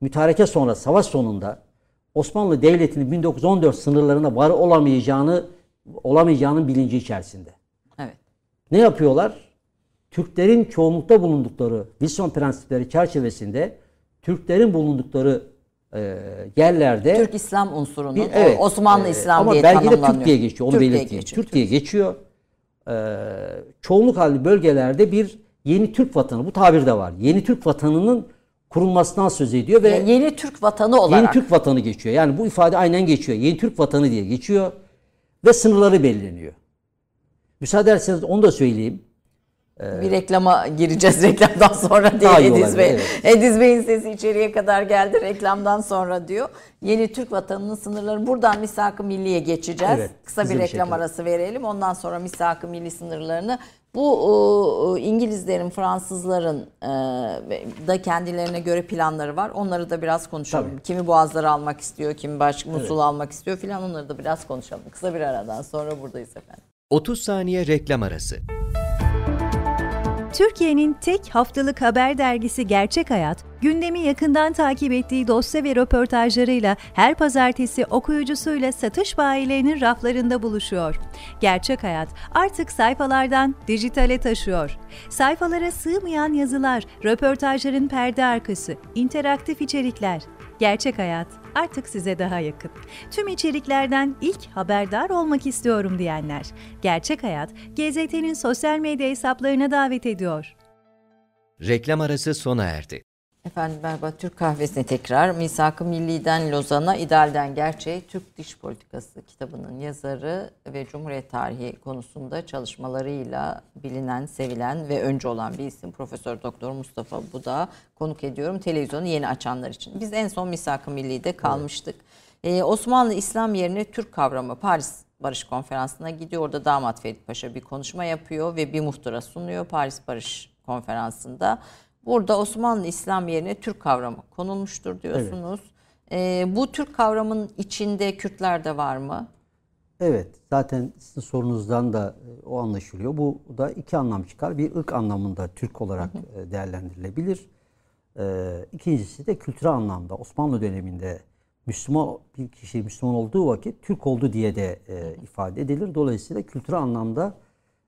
mütareke sonra savaş sonunda Osmanlı Devleti'nin 1914 sınırlarına var olamayacağını olamayacağının bilinci içerisinde. Evet. Ne yapıyorlar? Türklerin çoğunlukta bulundukları Wilson prensipleri çerçevesinde Türklerin bulundukları e, yerlerde Türk İslam unsurunun bir- evet, Osmanlı e, İslam ama diye belki de tanımlanıyor. Türk diye geçiyor. Onu Türk diye belirteyim. geçiyor. Türk diye geçiyor. Ee, çoğunluk halinde bölgelerde bir yeni Türk vatanı bu tabir de var. Yeni Türk vatanının kurulmasından söz ediyor ve Yani yeni Türk vatanı olarak. Yeni Türk vatanı geçiyor. Yani bu ifade aynen geçiyor. Yeni Türk vatanı diye geçiyor ve sınırları belirleniyor. Müsaade ederseniz onu da söyleyeyim. Bir reklama gireceğiz reklamdan sonra diye Ediz olabilir, Bey. evet. Ediz Bey'in sesi içeriye kadar geldi reklamdan sonra diyor. Yeni Türk vatanının sınırları buradan misak-ı milliye geçeceğiz. Evet, Kısa bir reklam şekilde. arası verelim. Ondan sonra misak-ı milli sınırlarını bu e, İngilizlerin, Fransızların e, da kendilerine göre planları var. Onları da biraz konuşalım. Tabii. Kimi boğazları almak istiyor, kimi baş Musul almak istiyor filan onları da biraz konuşalım. Kısa bir aradan sonra buradayız efendim. 30 saniye reklam arası. Türkiye'nin tek haftalık haber dergisi Gerçek Hayat, gündemi yakından takip ettiği dosya ve röportajlarıyla her pazartesi okuyucusuyla satış bayilerinin raflarında buluşuyor. Gerçek Hayat artık sayfalardan dijitale taşıyor. Sayfalara sığmayan yazılar, röportajların perde arkası, interaktif içerikler. Gerçek Hayat artık size daha yakın. Tüm içeriklerden ilk haberdar olmak istiyorum diyenler. Gerçek Hayat, GZT'nin sosyal medya hesaplarına davet ediyor. Reklam arası sona erdi. Efendim merhaba Türk kahvesine tekrar Misak-ı Milli'den Lozan'a, İdeal'den Gerçeğe Türk Diş Politikası kitabının yazarı ve Cumhuriyet tarihi konusunda çalışmalarıyla bilinen, sevilen ve önce olan bir isim Profesör Doktor Mustafa Buda konuk ediyorum televizyonu yeni açanlar için. Biz en son Misak-ı Milli'de kalmıştık. Ee, Osmanlı İslam yerine Türk kavramı Paris Barış Konferansı'na gidiyor. Orada Damat Ferit Paşa bir konuşma yapıyor ve bir muhtıra sunuyor Paris Barış Konferansı'nda. Burada Osmanlı İslam yerine Türk kavramı konulmuştur diyorsunuz. Ee, bu Türk kavramının içinde Kürtler de var mı? Evet, zaten sizin sorunuzdan da e, o anlaşılıyor. Bu da iki anlam çıkar. Bir ırk anlamında Türk olarak e, değerlendirilebilir. E, İkincisi de kültürel anlamda Osmanlı döneminde Müslüman bir kişi Müslüman olduğu vakit Türk oldu diye de e, ifade edilir. Dolayısıyla kültürel anlamda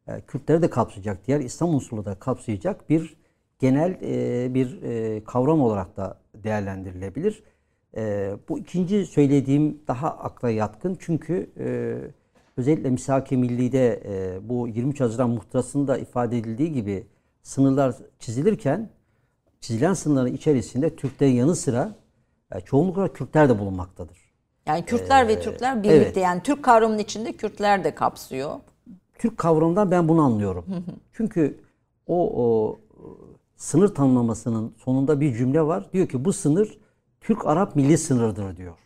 e, Kürtleri de kapsayacak, diğer İslam unsurları da kapsayacak bir genel e, bir e, kavram olarak da değerlendirilebilir. E, bu ikinci söylediğim daha akla yatkın çünkü e, özellikle Misak-ı Milli'de e, bu 23 Haziran muhtırasında ifade edildiği gibi sınırlar çizilirken çizilen sınırların içerisinde Türklerin yanı sıra e, çoğunlukla Kürtler de bulunmaktadır. Yani Kürtler ve Türkler birlikte evet. yani Türk kavramının içinde Kürtler de kapsıyor. Türk kavramından ben bunu anlıyorum. Çünkü o, o sınır tanımlamasının sonunda bir cümle var. Diyor ki bu sınır Türk-Arap milli sınırdır diyor.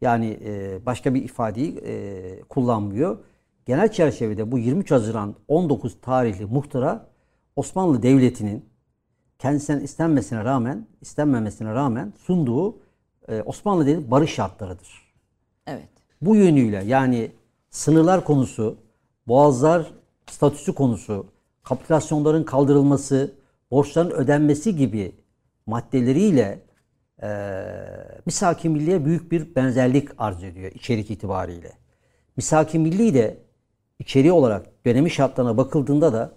Yani e, başka bir ifadeyi e, kullanmıyor. Genel çerçevede bu 23 Haziran 19 tarihli muhtıra Osmanlı Devleti'nin kendisinden istenmesine rağmen, istenmemesine rağmen sunduğu e, Osmanlı Devleti barış şartlarıdır. Evet. Bu yönüyle yani sınırlar konusu, boğazlar statüsü konusu, kapitülasyonların kaldırılması, borçların ödenmesi gibi maddeleriyle e, Misak-ı Milli'ye büyük bir benzerlik arz ediyor içerik itibariyle. Misak-ı Milli de içeriği olarak dönemi şartlarına bakıldığında da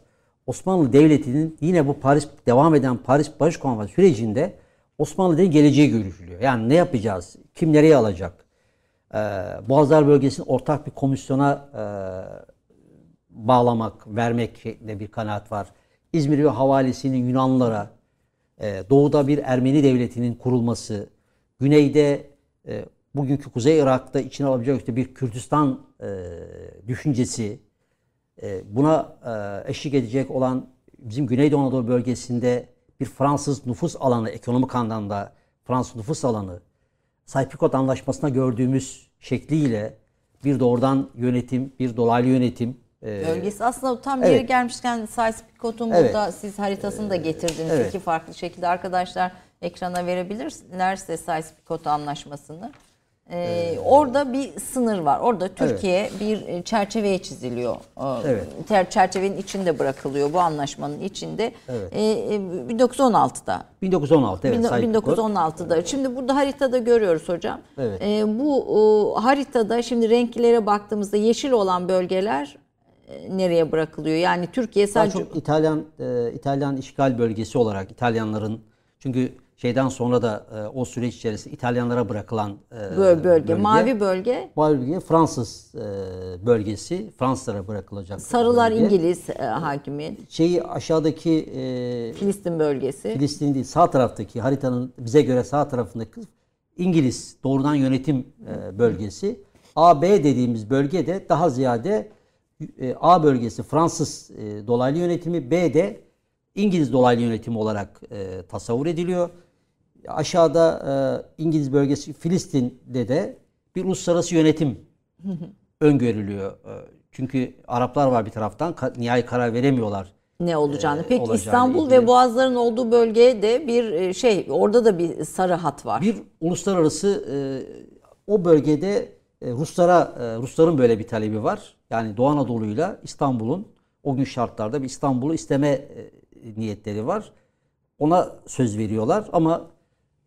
Osmanlı Devleti'nin yine bu Paris devam eden Paris Barış Konferansı sürecinde Osmanlı Devleti'nin geleceği görüşülüyor. Yani ne yapacağız? Kim nereye alacak? Ee, Boğazlar bölgesini ortak bir komisyona e, bağlamak, vermek şeklinde bir kanaat var. İzmir ve havalesini Yunanlılara, e, doğuda bir Ermeni devletinin kurulması, güneyde e, bugünkü Kuzey Irak'ta içine alabilecek bir Kürdistan e, düşüncesi, buna eşlik edecek olan bizim Güneydoğu Anadolu bölgesinde bir Fransız nüfus alanı, ekonomik anlamda Fransız nüfus alanı, Saypikot Anlaşması'nda gördüğümüz şekliyle bir doğrudan yönetim, bir dolaylı yönetim. E, Bölgesi aslında tam Evet. yeri gelmişken Sykes-Picot'un Evet. burada siz haritasını da getirdiniz. Evet. iki farklı şekilde arkadaşlar ekrana verebilirlerse Sykes-Picot anlaşmasını. Ee, orada bir sınır var. Orada Türkiye bir e, çerçeveye çiziliyor. Ee, Evet. ter- Çerçevenin içinde bırakılıyor bu anlaşmanın içinde. Ee, e, 1916'da 1916 evet. Bin- Saypikot. 1916'da. Şimdi burada haritada görüyoruz hocam. Evet. Ee, bu o, haritada şimdi renklere baktığımızda yeşil olan bölgeler e, nereye bırakılıyor? Yani Türkiye Daha sadece çok İtalyan e, İtalyan işgal bölgesi olarak İtalyanların çünkü şeyden sonra da e, o süreç içerisinde İtalyanlara bırakılan e, böl- bölge, mavi bölge, bölge Fransız e, bölgesi. Fransızlara bırakılacak. sarılar bölge. İngiliz e, hakimiyet, Şeyi aşağıdaki e, Filistin bölgesi. Filistin değil sağ taraftaki haritanın bize göre sağ tarafındaki İngiliz doğrudan yönetim e, bölgesi. AB dediğimiz bölge de daha ziyade A bölgesi Fransız e, dolaylı yönetimi, B de İngiliz dolaylı yönetimi olarak e, tasavvur ediliyor. Aşağıda e, İngiliz bölgesi Filistin'de de bir uluslararası yönetim öngörülüyor. E, Çünkü Araplar var bir taraftan nihai karar veremiyorlar. ne olacağını. e, Peki olacağını İstanbul ilgili. ve Boğazların olduğu bölgeye de bir e, şey, orada da bir sarı hat var. Bir uluslararası e, o bölgede e, Ruslara e, Rusların böyle bir talebi var. Yani Doğu Anadolu'yla İstanbul'un o gün şartlarda bir İstanbul'u isteme e, niyetleri var. Ona söz veriyorlar ama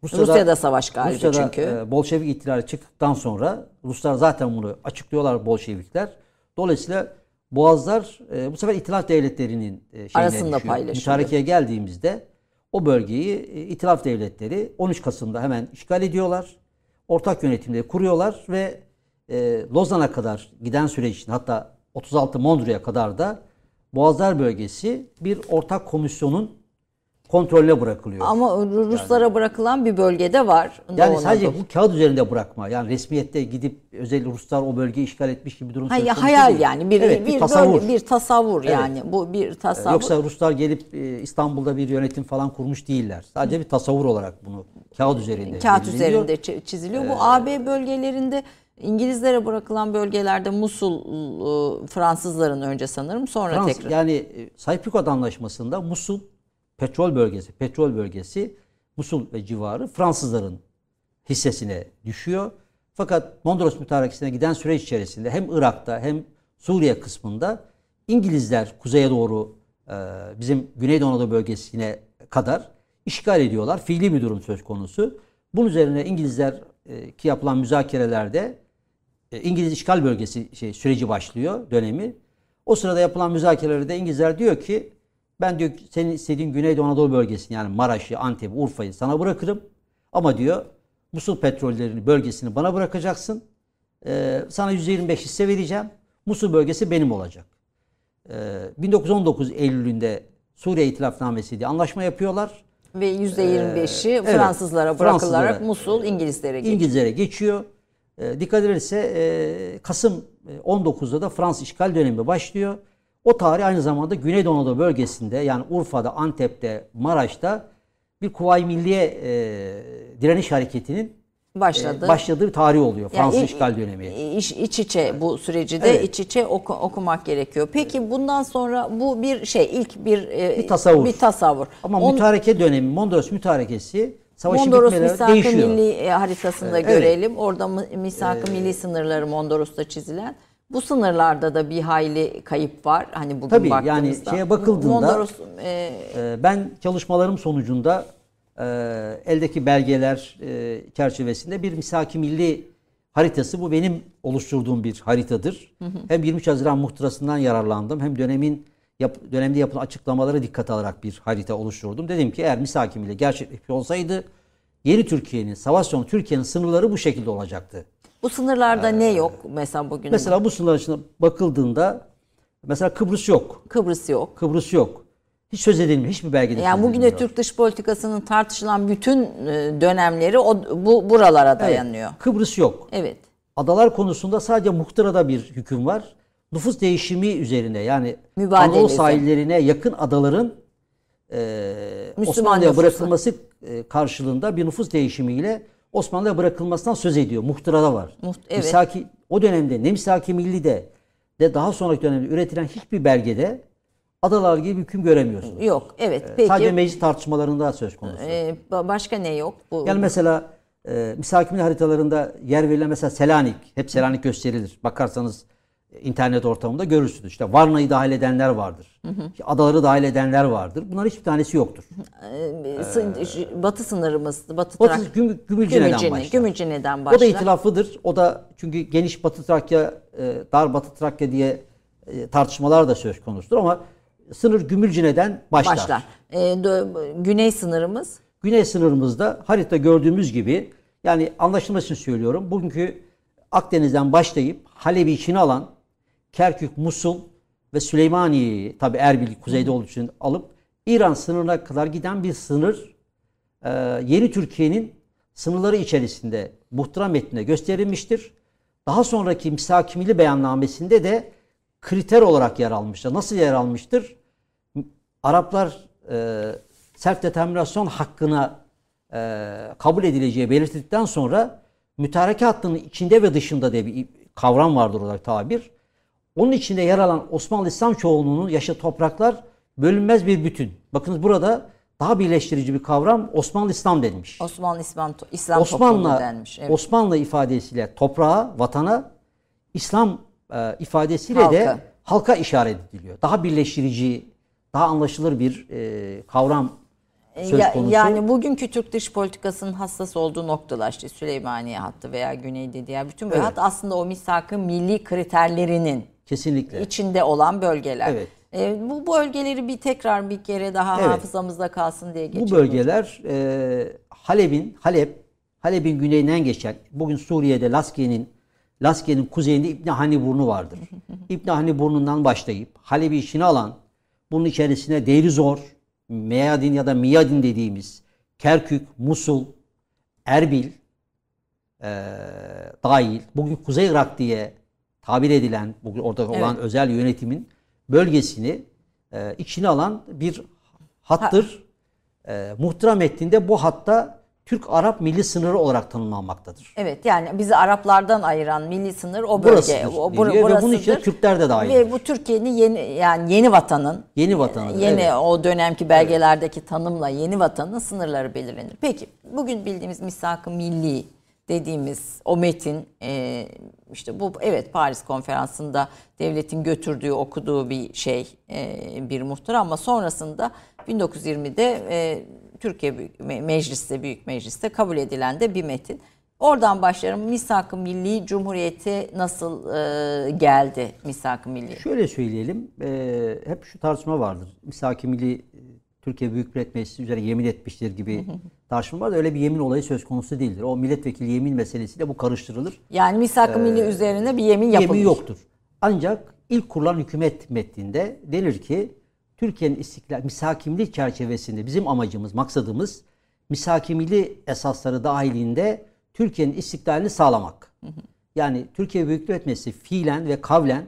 Rusya'da savaş galiba Rusya'da, çünkü. e, Bolşevik ihtilali çıktıktan sonra Ruslar zaten bunu açıklıyorlar Bolşevikler. Dolayısıyla Boğazlar e, bu sefer İtilaf devletlerinin e, Arasında paylaşılıyor. Mütarekeye geldiğimizde o bölgeyi e, İtilaf devletleri 13 Kasım'da hemen işgal ediyorlar. Ortak yönetimleri kuruyorlar ve e, Lozan'a kadar giden süreç için hatta 36 Mondria'ya kadar da Boğazlar bölgesi bir ortak komisyonun kontrolüne bırakılıyor. Ama Ruslara bırakılan bir bölgede var. Yani Doğu sadece bu kağıt üzerinde bırakma. Yani resmiyette gidip özel Ruslar o bölgeyi işgal etmiş gibi bir durum söz konusu hayal değil. yani bir Evet, bir, tasavvur. bölge- bir tasavvur Evet. yani bu bir tasavvur. Yoksa Ruslar gelip e, İstanbul'da bir yönetim falan kurmuş değiller. Sadece bir tasavvur olarak bunu kağıt üzerinde kağıt belirleniyor. üzerinde çi- çiziliyor. Bu AB bölgelerinde İngilizlere bırakılan bölgelerde Musul e, Fransızların önce sanırım sonra Fransız, tekrar. yani e, Saypikot Anlaşması'nda Musul petrol bölgesi, petrol bölgesi Musul ve civarı Fransızların hissesine düşüyor. Fakat Mondros mütarekesine giden süreç içerisinde hem Irak'ta hem Suriye kısmında İngilizler kuzeye doğru e, bizim Güneydoğu Anadolu bölgesine kadar işgal ediyorlar. Fiili bir durum söz konusu. Bunun üzerine İngilizler ki yapılan müzakerelerde e, İngiliz işgal bölgesi şey süreci başlıyor dönemi. O sırada yapılan müzakerelerde İngilizler diyor ki ben diyor senin istediğin Güneydoğu Anadolu bölgesini yani Maraş'ı, Antep'i, Urfa'yı sana bırakırım. Ama diyor Musul petrollerini bölgesini bana bırakacaksın. Ee, sana %25 hisse vereceğim. Musul bölgesi benim olacak. Ee, 1919 Eylül'ünde Suriye İtilafnamesi diye anlaşma yapıyorlar. Ve %25'i evet, Fransızlara bırakılarak Fransızlara, Musul İngilizlere geçiyor. İngilizlere geçiyor. E, dikkat ederse e, Kasım e, 19'da da Fransız işgal dönemi başlıyor. O tarih aynı zamanda Güneydoğu Anadolu bölgesinde yani Urfa'da, Antep'te, Maraş'ta bir Kuvayi Milliye e, direniş hareketinin e, Başladı. başladığı bir tarih oluyor. Fransız Yani işgal dönemi. İç, iç içe bu süreci de Evet. iç içe oku- okumak gerekiyor. Peki bundan sonra bu bir şey ilk bir e, Bir tasavvur. Bir tasavvur. Ama On- mütareke dönemi, Mondros mütarekesi savaşın Mondros Misak-ı. Milli e, haritasında Evet. görelim. Orada mı- Misak-ı Milli sınırları Mondros'ta çizilen. Bu sınırlarda da bir hayli kayıp var. Hani bugün Tabii, yani baktığımızda. şeye bakıldığında- Mondros e, Ee, Ben çalışmalarım sonucunda e, eldeki belgeler e, çerçevesinde bir misaki milli haritası bu benim oluşturduğum bir haritadır. Hem 23 Haziran muhtırasından yararlandım hem dönemin yap, dönemde yapılan açıklamalara dikkat alarak bir harita oluşturdum. Dedim ki eğer misaki milli gerçekleşmiş olsaydı yeni Türkiye'nin, savaş sonu Türkiye'nin sınırları bu şekilde olacaktı. bu sınırlarda ne yok mesela bugün? Mesela bu sınırlar içine bakıldığında mesela Kıbrıs yok. Kıbrıs yok. Kıbrıs yok. Hiç söz edilmiyor. Hiçbir belgede Yani söz bugün de edilmiyor. Türk dış politikasının tartışılan bütün e, dönemleri o bu buralara Evet, dayanıyor. Kıbrıs yok. Evet. Adalar konusunda sadece muhtırada bir hüküm var. Nüfus değişimi üzerine yani Mübadelesi. Anadolu sahillerine yakın adaların e, Osmanlı'ya bırakılması e, karşılığında bir nüfus değişimiyle Osmanlı'ya bırakılmasından söz ediyor. Muhtırada var. Muht- evet. Misaki, o dönemde ne Misaki Milli'de de daha sonraki dönemde üretilen hiçbir belgede adalar gibi bir hüküm göremiyorsunuz. Yok. Evet. Peki. Sadece meclis tartışmalarında söz konusu. e, ba- başka ne yok? Bu Yani mesela e, Misaki Milli haritalarında yer verilen mesela Selanik, hep Selanik gösterilir. Bakarsanız internet ortamında görürsünüz. İşte Varna'yı dahil edenler vardır. İşte adaları dahil edenler vardır. Bunların hiçbir tanesi yoktur. e, ş- batı sınırımız, Batı, Batı Trak- Güm, Gümülcine'den Gümülcine, başlar. Gümülcine'den O başlar. da itilaflıdır. O da çünkü geniş Batı Trakya, e, dar Batı Trakya diye e, tartışmalar da söz konusudur ama sınır Gümülcine'den başlar. başlar. E, dö- güney sınırımız Güney sınırımızda harita gördüğümüz gibi yani anlaşılması için söylüyorum. Bugünkü Akdeniz'den başlayıp Halep'i içine alan Kerkük, Musul ve Süleymaniye'yi tabi Erbil kuzeyde olduğu için alıp İran sınırına kadar giden bir sınır e, yeni Türkiye'nin sınırları içerisinde muhtıra metninde gösterilmiştir. Daha sonraki misakimili beyannamesinde de kriter olarak yer almıştır. Nasıl yer almıştır? Araplar e, self determinasyon hakkına e, kabul edileceği belirtildikten sonra mütareke hattının içinde ve dışında diye bir kavram vardır olarak tabir. Onun içinde yer alan Osmanlı İslam çoğunluğunun yaşadığı topraklar bölünmez bir bütün. Bakınız burada daha birleştirici bir kavram Osmanlı İslam denmiş. Osmanlı İslam, İslam Osmanlı denmiş. Evet. Osmanlı ifadesiyle toprağa, vatana, İslam e, ifadesiyle de Halka. halka işaret ediliyor. Daha birleştirici, daha anlaşılır bir e, kavram söz Ya- konusu. Yani bugünkü Türk dış politikasının hassas olduğu noktalar işte Süleymaniye hattı veya Güney'de diğer bütün bu Evet. hat aslında o misak-ı milli kriterlerinin Kesinlikle. içinde olan bölgeler. Evet. E, bu bölgeleri bir tekrar bir kere daha Evet. hafızamızda kalsın diye Bu geçelim. bölgeler e, Halep'in Halep, Halep'in güneyinden geçen bugün Suriye'de Laskiye'nin Laskiye'nin kuzeyinde İbni Hani burnu vardır. İbni Hani burnundan başlayıp Halep'i içine alan bunun içerisine Deirizor, Meyadin ya da Miyadin dediğimiz Kerkük, Musul, Erbil e, dahil bugün Kuzey Irak diye tabir edilen bugün orada olan özel yönetimin bölgesini e, içine alan bir hattır. E, muhtıra metninde bu hatta Türk-Arap milli sınırı olarak tanımlanmaktadır. Evet yani bizi Araplardan ayıran milli sınır o bölge. Burasıdır o, bur- deniyor ve bunun burasıdır. Türkler de dahil. Ve bu Türkiye'nin yeni yani yeni vatanın Yeni vatanı. Yeni evet. o dönemki belgelerdeki tanımla yeni vatanın sınırları belirlenir. Peki bugün bildiğimiz misak-ı milli dediğimiz o metin e, işte bu evet Paris konferansında devletin götürdüğü okuduğu bir şey e, bir muhtıra ama sonrasında 1920'de e, Türkiye Büyük Me- Meclis'te Büyük Meclis'te kabul edilen de bir metin. Oradan başlayalım. Misak-ı Milli Cumhuriyeti nasıl e, geldi Misak-ı Milli? Şöyle söyleyelim, e, hep şu tartışma vardır. Misaki Milli e, Türkiye Büyük Millet Meclisi üzerine yemin etmiştir gibi tartışma var da öyle bir yemin olayı söz konusu değildir. O milletvekili yemin meselesiyle bu karıştırılır. Yani misak-ı milli üzerine bir yemin yapılmış. Yemin yoktur. Ancak ilk kurulan hükümet metninde denir ki Türkiye'nin istiklal misakimli çerçevesinde bizim amacımız, maksadımız misakimli esasları dahilinde Türkiye'nin istiklalini sağlamak. Yani Türkiye Büyük Millet Meclisi fiilen ve kavlen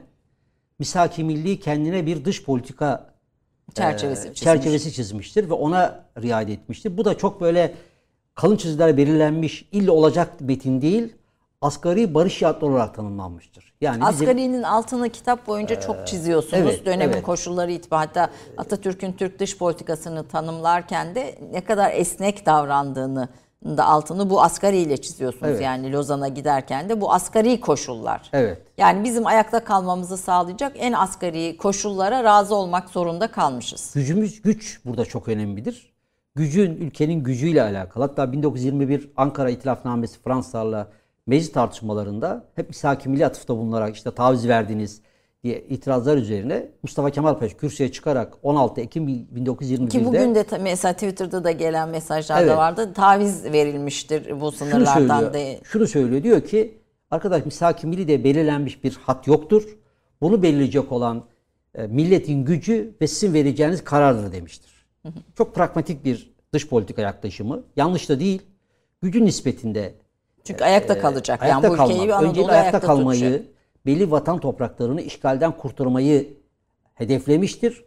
misakimilliği kendine bir dış politika çerçevesi e, çizmiş. çerçevesi çizmiştir ve ona riayet etmiştir. Bu da çok böyle kalın çizgiler belirlenmiş, illa olacak metin değil, asgari barış şartları olarak tanımlanmıştır. Yani bizim- Asgari'nin altını kitap boyunca çok çiziyorsunuz. evet, Dönemin evet. koşulları itibariyle hatta Atatürk'ün Türk dış politikasını tanımlarken de ne kadar esnek davrandığını da altını bu asgari ile çiziyorsunuz. Evet. Yani Lozan'a giderken de bu asgari koşullar. Evet. Yani bizim ayakta kalmamızı sağlayacak en asgari koşullara razı olmak zorunda kalmışız. Gücümüz güç burada çok önemlidir. Gücün ülkenin gücüyle alakalı. Hatta 1921 Ankara İtilafnamesi Fransızlarla meclis tartışmalarında hep misaki milli atıfta bulunarak işte taviz verdiniz diye itirazlar üzerine Mustafa Kemal Paşa kürsüye çıkarak 16 Ekim 1921'de Ki bugün de mesela Twitter'da da gelen mesajlarda Evet. vardı. Taviz verilmiştir bu şunu sınırlardan söylüyor, diye. şunu söylüyor diyor ki arkadaş misaki milli de belirlenmiş bir hat yoktur. Bunu belirleyecek olan e, milletin gücü ve sizin vereceğiniz karardır demiştir. Çok pragmatik bir dış politika yaklaşımı. Yanlış da değil. Gücün nispetinde Çünkü ayakta kalacak. Ee, ayakta yani bu ülkeyi kalmak, Anadolu öncelikle ayakta, ayakta kalmayı, tutacak. Belli vatan topraklarını işgalden kurtarmayı hedeflemiştir.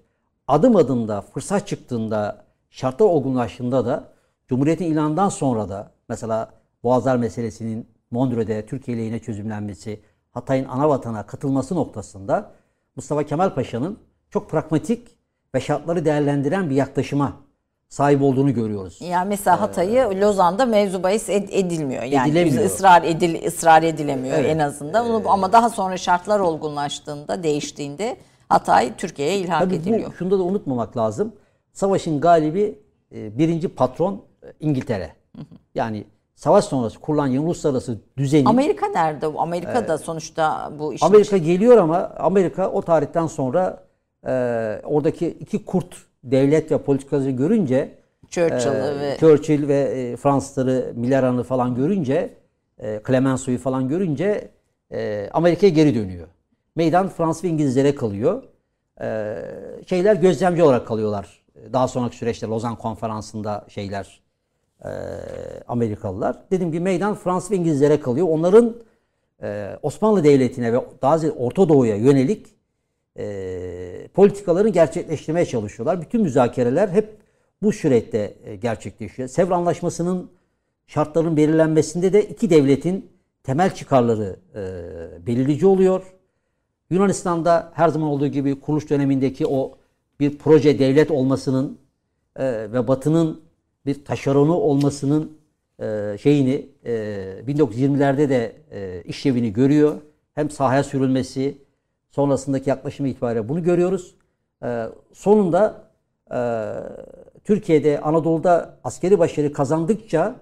Adım adım da fırsat çıktığında şartlar olgunlaştığında da Cumhuriyet'in ilanından sonra da mesela Boğazlar meselesinin Mondrö'de Türkiye lehine çözümlenmesi, Hatay'ın ana vatana katılması noktasında Mustafa Kemal Paşa'nın çok pragmatik ve şartları değerlendiren bir yaklaşıma sahip olduğunu görüyoruz. Yani mesela Hatay'ı Lozan'da mevzu bahis ed- edilmiyor. Yani Edilemiyor. ısrar edil ısrar edilemiyor Evet. en azından. Onu, ama daha sonra şartlar olgunlaştığında, değiştiğinde Hatay Türkiye'ye ilhak Tabii ediliyor. bu şunda da unutmamak lazım. Savaşın galibi e, birinci patron e, İngiltere. Yani savaş sonrası kurulan yeni uluslararası düzenin Amerika nerede? Amerika da sonuçta bu işin Amerika geliyor ama Amerika o tarihten sonra e, oradaki iki kurt devlet ve politikacı görünce Churchill'ı e, ve Churchill ve e, Fransızları Mitterrand'ı falan görünce e, Clemenceau'yu falan görünce e, Amerika'ya geri dönüyor. Meydan Fransız ve İngilizlere kalıyor. E, şeyler gözlemci olarak kalıyorlar. Daha sonraki süreçte Lozan Konferansı'nda şeyler e, Amerikalılar. Dediğim gibi meydan Fransız ve İngilizlere kalıyor. Onların e, Osmanlı Devleti'ne ve daha ziyade Orta Doğu'ya yönelik e, politikalarını gerçekleştirmeye çalışıyorlar. Bütün müzakereler hep bu süreçte e, gerçekleşiyor. Sevr Anlaşması'nın şartların belirlenmesinde de iki devletin temel çıkarları e, belirleyici oluyor. Yunanistan'da her zaman olduğu gibi kuruluş dönemindeki o bir proje devlet olmasının e, ve Batı'nın bir taşeronu olmasının e, şeyini e, 1920'lerde de e, işlevini görüyor. Hem sahaya sürülmesi sonrasındaki yaklaşımı itibariyle bunu görüyoruz. E, sonunda e, Türkiye'de Anadolu'da askeri başarı kazandıkça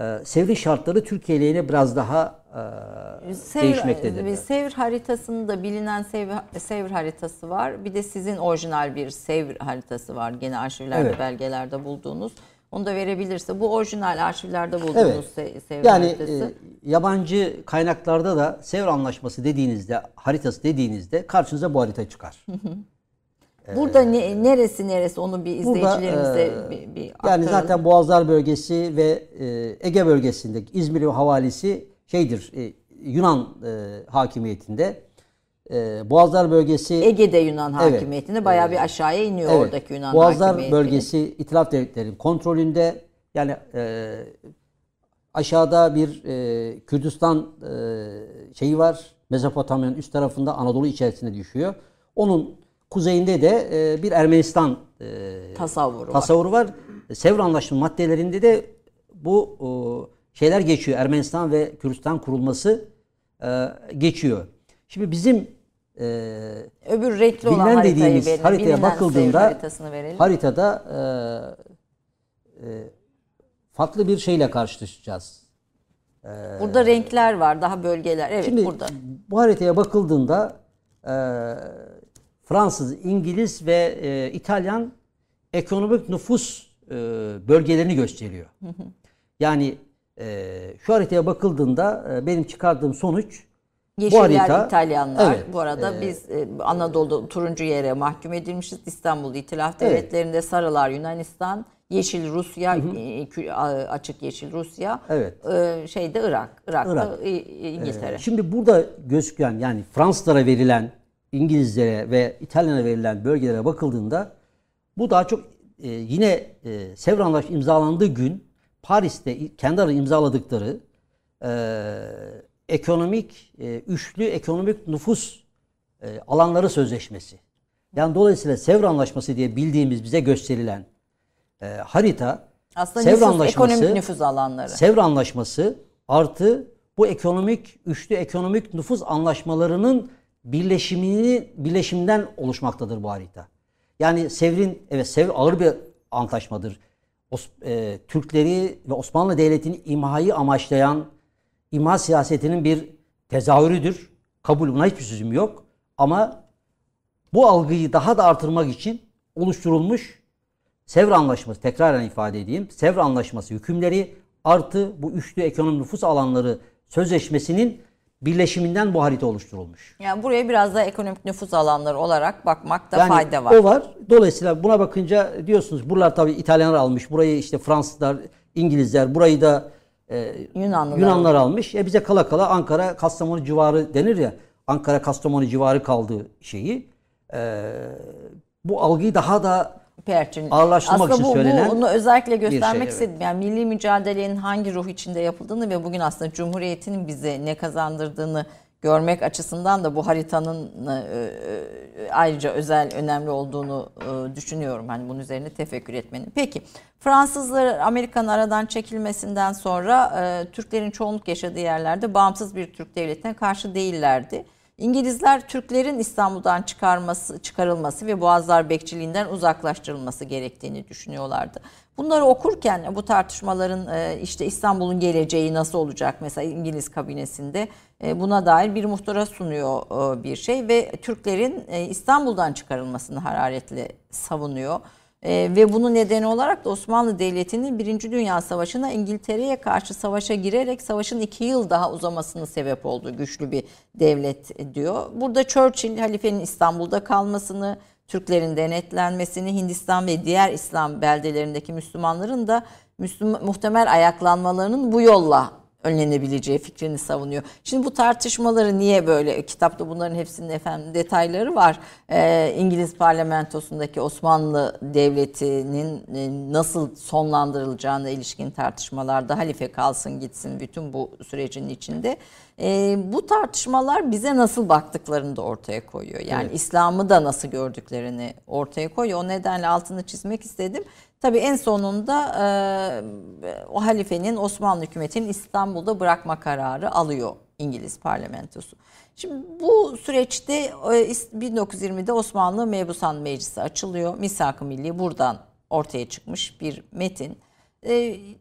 e, Sevri şartları Türkiye lehine biraz daha e, Sevr, değişmektedir. bir Sevr haritasında bilinen Sevr, Sevr haritası var. Bir de sizin orijinal bir Sevr haritası var. Gene arşivlerde, Evet. belgelerde bulduğunuz. Onu da verebilirse. Bu orijinal arşivlerde bulduğunuz Evet. Se- Sevr Yani haritası. e, yabancı kaynaklarda da Sevr Anlaşması dediğinizde, haritası dediğinizde karşınıza bu harita çıkar. Burada ne, neresi neresi onu bir Burada, izleyicilerimize e, bir, bir Yani aktaralım. zaten Boğazlar bölgesi ve e, Ege bölgesindeki İzmir ve havalisi şeydir e, Yunan e, hakimiyetinde. E, Boğazlar bölgesi Ege'de Yunan Evet. hakimiyetinde bayağı bir aşağıya iniyor Evet. oradaki Yunan Boğazlar bölgesi İtilaf devletlerinin kontrolünde. Yani e, aşağıda bir e, Kürdistan e, şeyi var. Mezopotamya'nın üst tarafında Anadolu içerisine düşüyor. Onun kuzeyinde de e, bir Ermenistan e, Tasavvuru var. tasavvuru var. Sevr Anlaşması maddelerinde de bu e, şeyler geçiyor. Ermenistan ve Kürdistan kurulması e, geçiyor. Şimdi bizim e, Öbür renkli olan bilinen haritayı dediğimiz verin. haritaya Bilinen bakıldığında haritasını verelim. haritada e, e, farklı bir şeyle karşılaşacağız. Burada renkler var, daha bölgeler. Evet Şimdi burada. bu haritaya bakıldığında e, Fransız, İngiliz ve e, İtalyan ekonomik nüfus e, bölgelerini gösteriyor. Yani e, şu haritaya bakıldığında e, benim çıkardığım sonuç Yeşiller harita- İtalyanlar. Evet, Bu arada biz e, Anadolu'da turuncu yere mahkum edilmişiz. İstanbul İtilaf Evet. Devletleri'nde sarılar Yunanistan, yeşil Rusya, e, kü- a- açık yeşil Rusya. Evet. E, şeyde Irak, Irak'ta Irak. İngiltere. Şimdi burada gözüken yani Fransızlara verilen, İngilizlere ve İtalyanlara verilen bölgelere bakıldığında bu daha çok e, yine e, Sevr Anlaşması imzalandığı gün Paris'te kendi aralarında imzaladıkları e, ekonomik e, üçlü ekonomik nüfus e, alanları sözleşmesi. Yani dolayısıyla Sevr Anlaşması diye bildiğimiz bize gösterilen e, harita Aslında Sevr nüfus, Anlaşması- ekonomik nüfus alanları. Sevr Anlaşması artı bu ekonomik üçlü ekonomik nüfus anlaşmalarının birleşimini birleşimden oluşmaktadır bu harita. Yani Sevr'in evet Sevr ağır bir antlaşmadır. Os- e, Türkleri ve Osmanlı Devleti'nin imhayı amaçlayan imha siyasetinin bir tezahürüdür. Kabul buna hiçbir sözüm yok. Ama bu algıyı daha da artırmak için oluşturulmuş Sevr Anlaşması, tekraren ifade edeyim. Sevr Anlaşması hükümleri artı bu üçlü ekonomi nüfus alanları sözleşmesinin birleşiminden bu harita oluşturulmuş. Yani buraya biraz da ekonomik nüfus alanları olarak bakmakta Yani fayda var. o var. Dolayısıyla buna bakınca diyorsunuz buralar tabii İtalyanlar almış. Burayı işte Fransızlar, İngilizler, burayı da e, Yunanlılar. Yunanlar almış. E bize kala kala Ankara, Kastamonu civarı denir ya. Ankara, Kastamonu civarı kaldığı şeyi. E, bu algıyı daha da perçin. Ağırlaştırmak aslında için bu, söylenen bunu özellikle şey, göstermek evet. istedim. Yani milli mücadelenin hangi ruh içinde yapıldığını ve bugün aslında Cumhuriyet'in bize ne kazandırdığını görmek açısından da bu haritanın e, e, ayrıca özel önemli olduğunu e, düşünüyorum. Hani bunun üzerine tefekkür etmenin. Peki Fransızlar Amerika'nın aradan çekilmesinden sonra Türklerin çoğunluk yaşadığı yerlerde bağımsız bir Türk devletine karşı değillerdi. İngilizler Türklerin İstanbul'dan çıkarması, çıkarılması ve Boğazlar bekçiliğinden uzaklaştırılması gerektiğini düşünüyorlardı. Bunları okurken bu tartışmaların e, işte İstanbul'un geleceği nasıl olacak mesela İngiliz kabinesinde e, buna dair bir muhtara sunuyor e, bir şey ve Türklerin İstanbul'dan çıkarılmasını hararetle savunuyor. Ee, ve bunun nedeni olarak da Osmanlı Devleti'nin Birinci Dünya Savaşı'na İngiltere'ye karşı savaşa girerek savaşın iki yıl daha uzamasını sebep olduğu güçlü bir devlet diyor. Burada Churchill halifenin İstanbul'da kalmasını, Türklerin denetlenmesini, Hindistan ve diğer İslam beldelerindeki Müslümanların da Müslüman, muhtemel ayaklanmalarının bu yolla önlenebileceği fikrini savunuyor. Şimdi bu tartışmaları niye böyle? Kitapta bunların hepsinin efendim detayları var. Ee, İngiliz parlamentosundaki Osmanlı Devleti'nin e, nasıl sonlandırılacağına ilişkin tartışmalarda halife kalsın gitsin bütün bu sürecin içinde. Ee, bu tartışmalar bize nasıl baktıklarını da ortaya koyuyor. Yani İslam'ı da nasıl gördüklerini ortaya koyuyor. O nedenle altını çizmek istedim. Tabii en sonunda e, o halifenin Osmanlı hükümetinin İstanbul'da bırakma kararı alıyor İngiliz parlamentosu. Şimdi bu süreçte e, 1920'de Osmanlı Mebusan Meclisi açılıyor. Misak-ı Milli buradan ortaya çıkmış bir metin.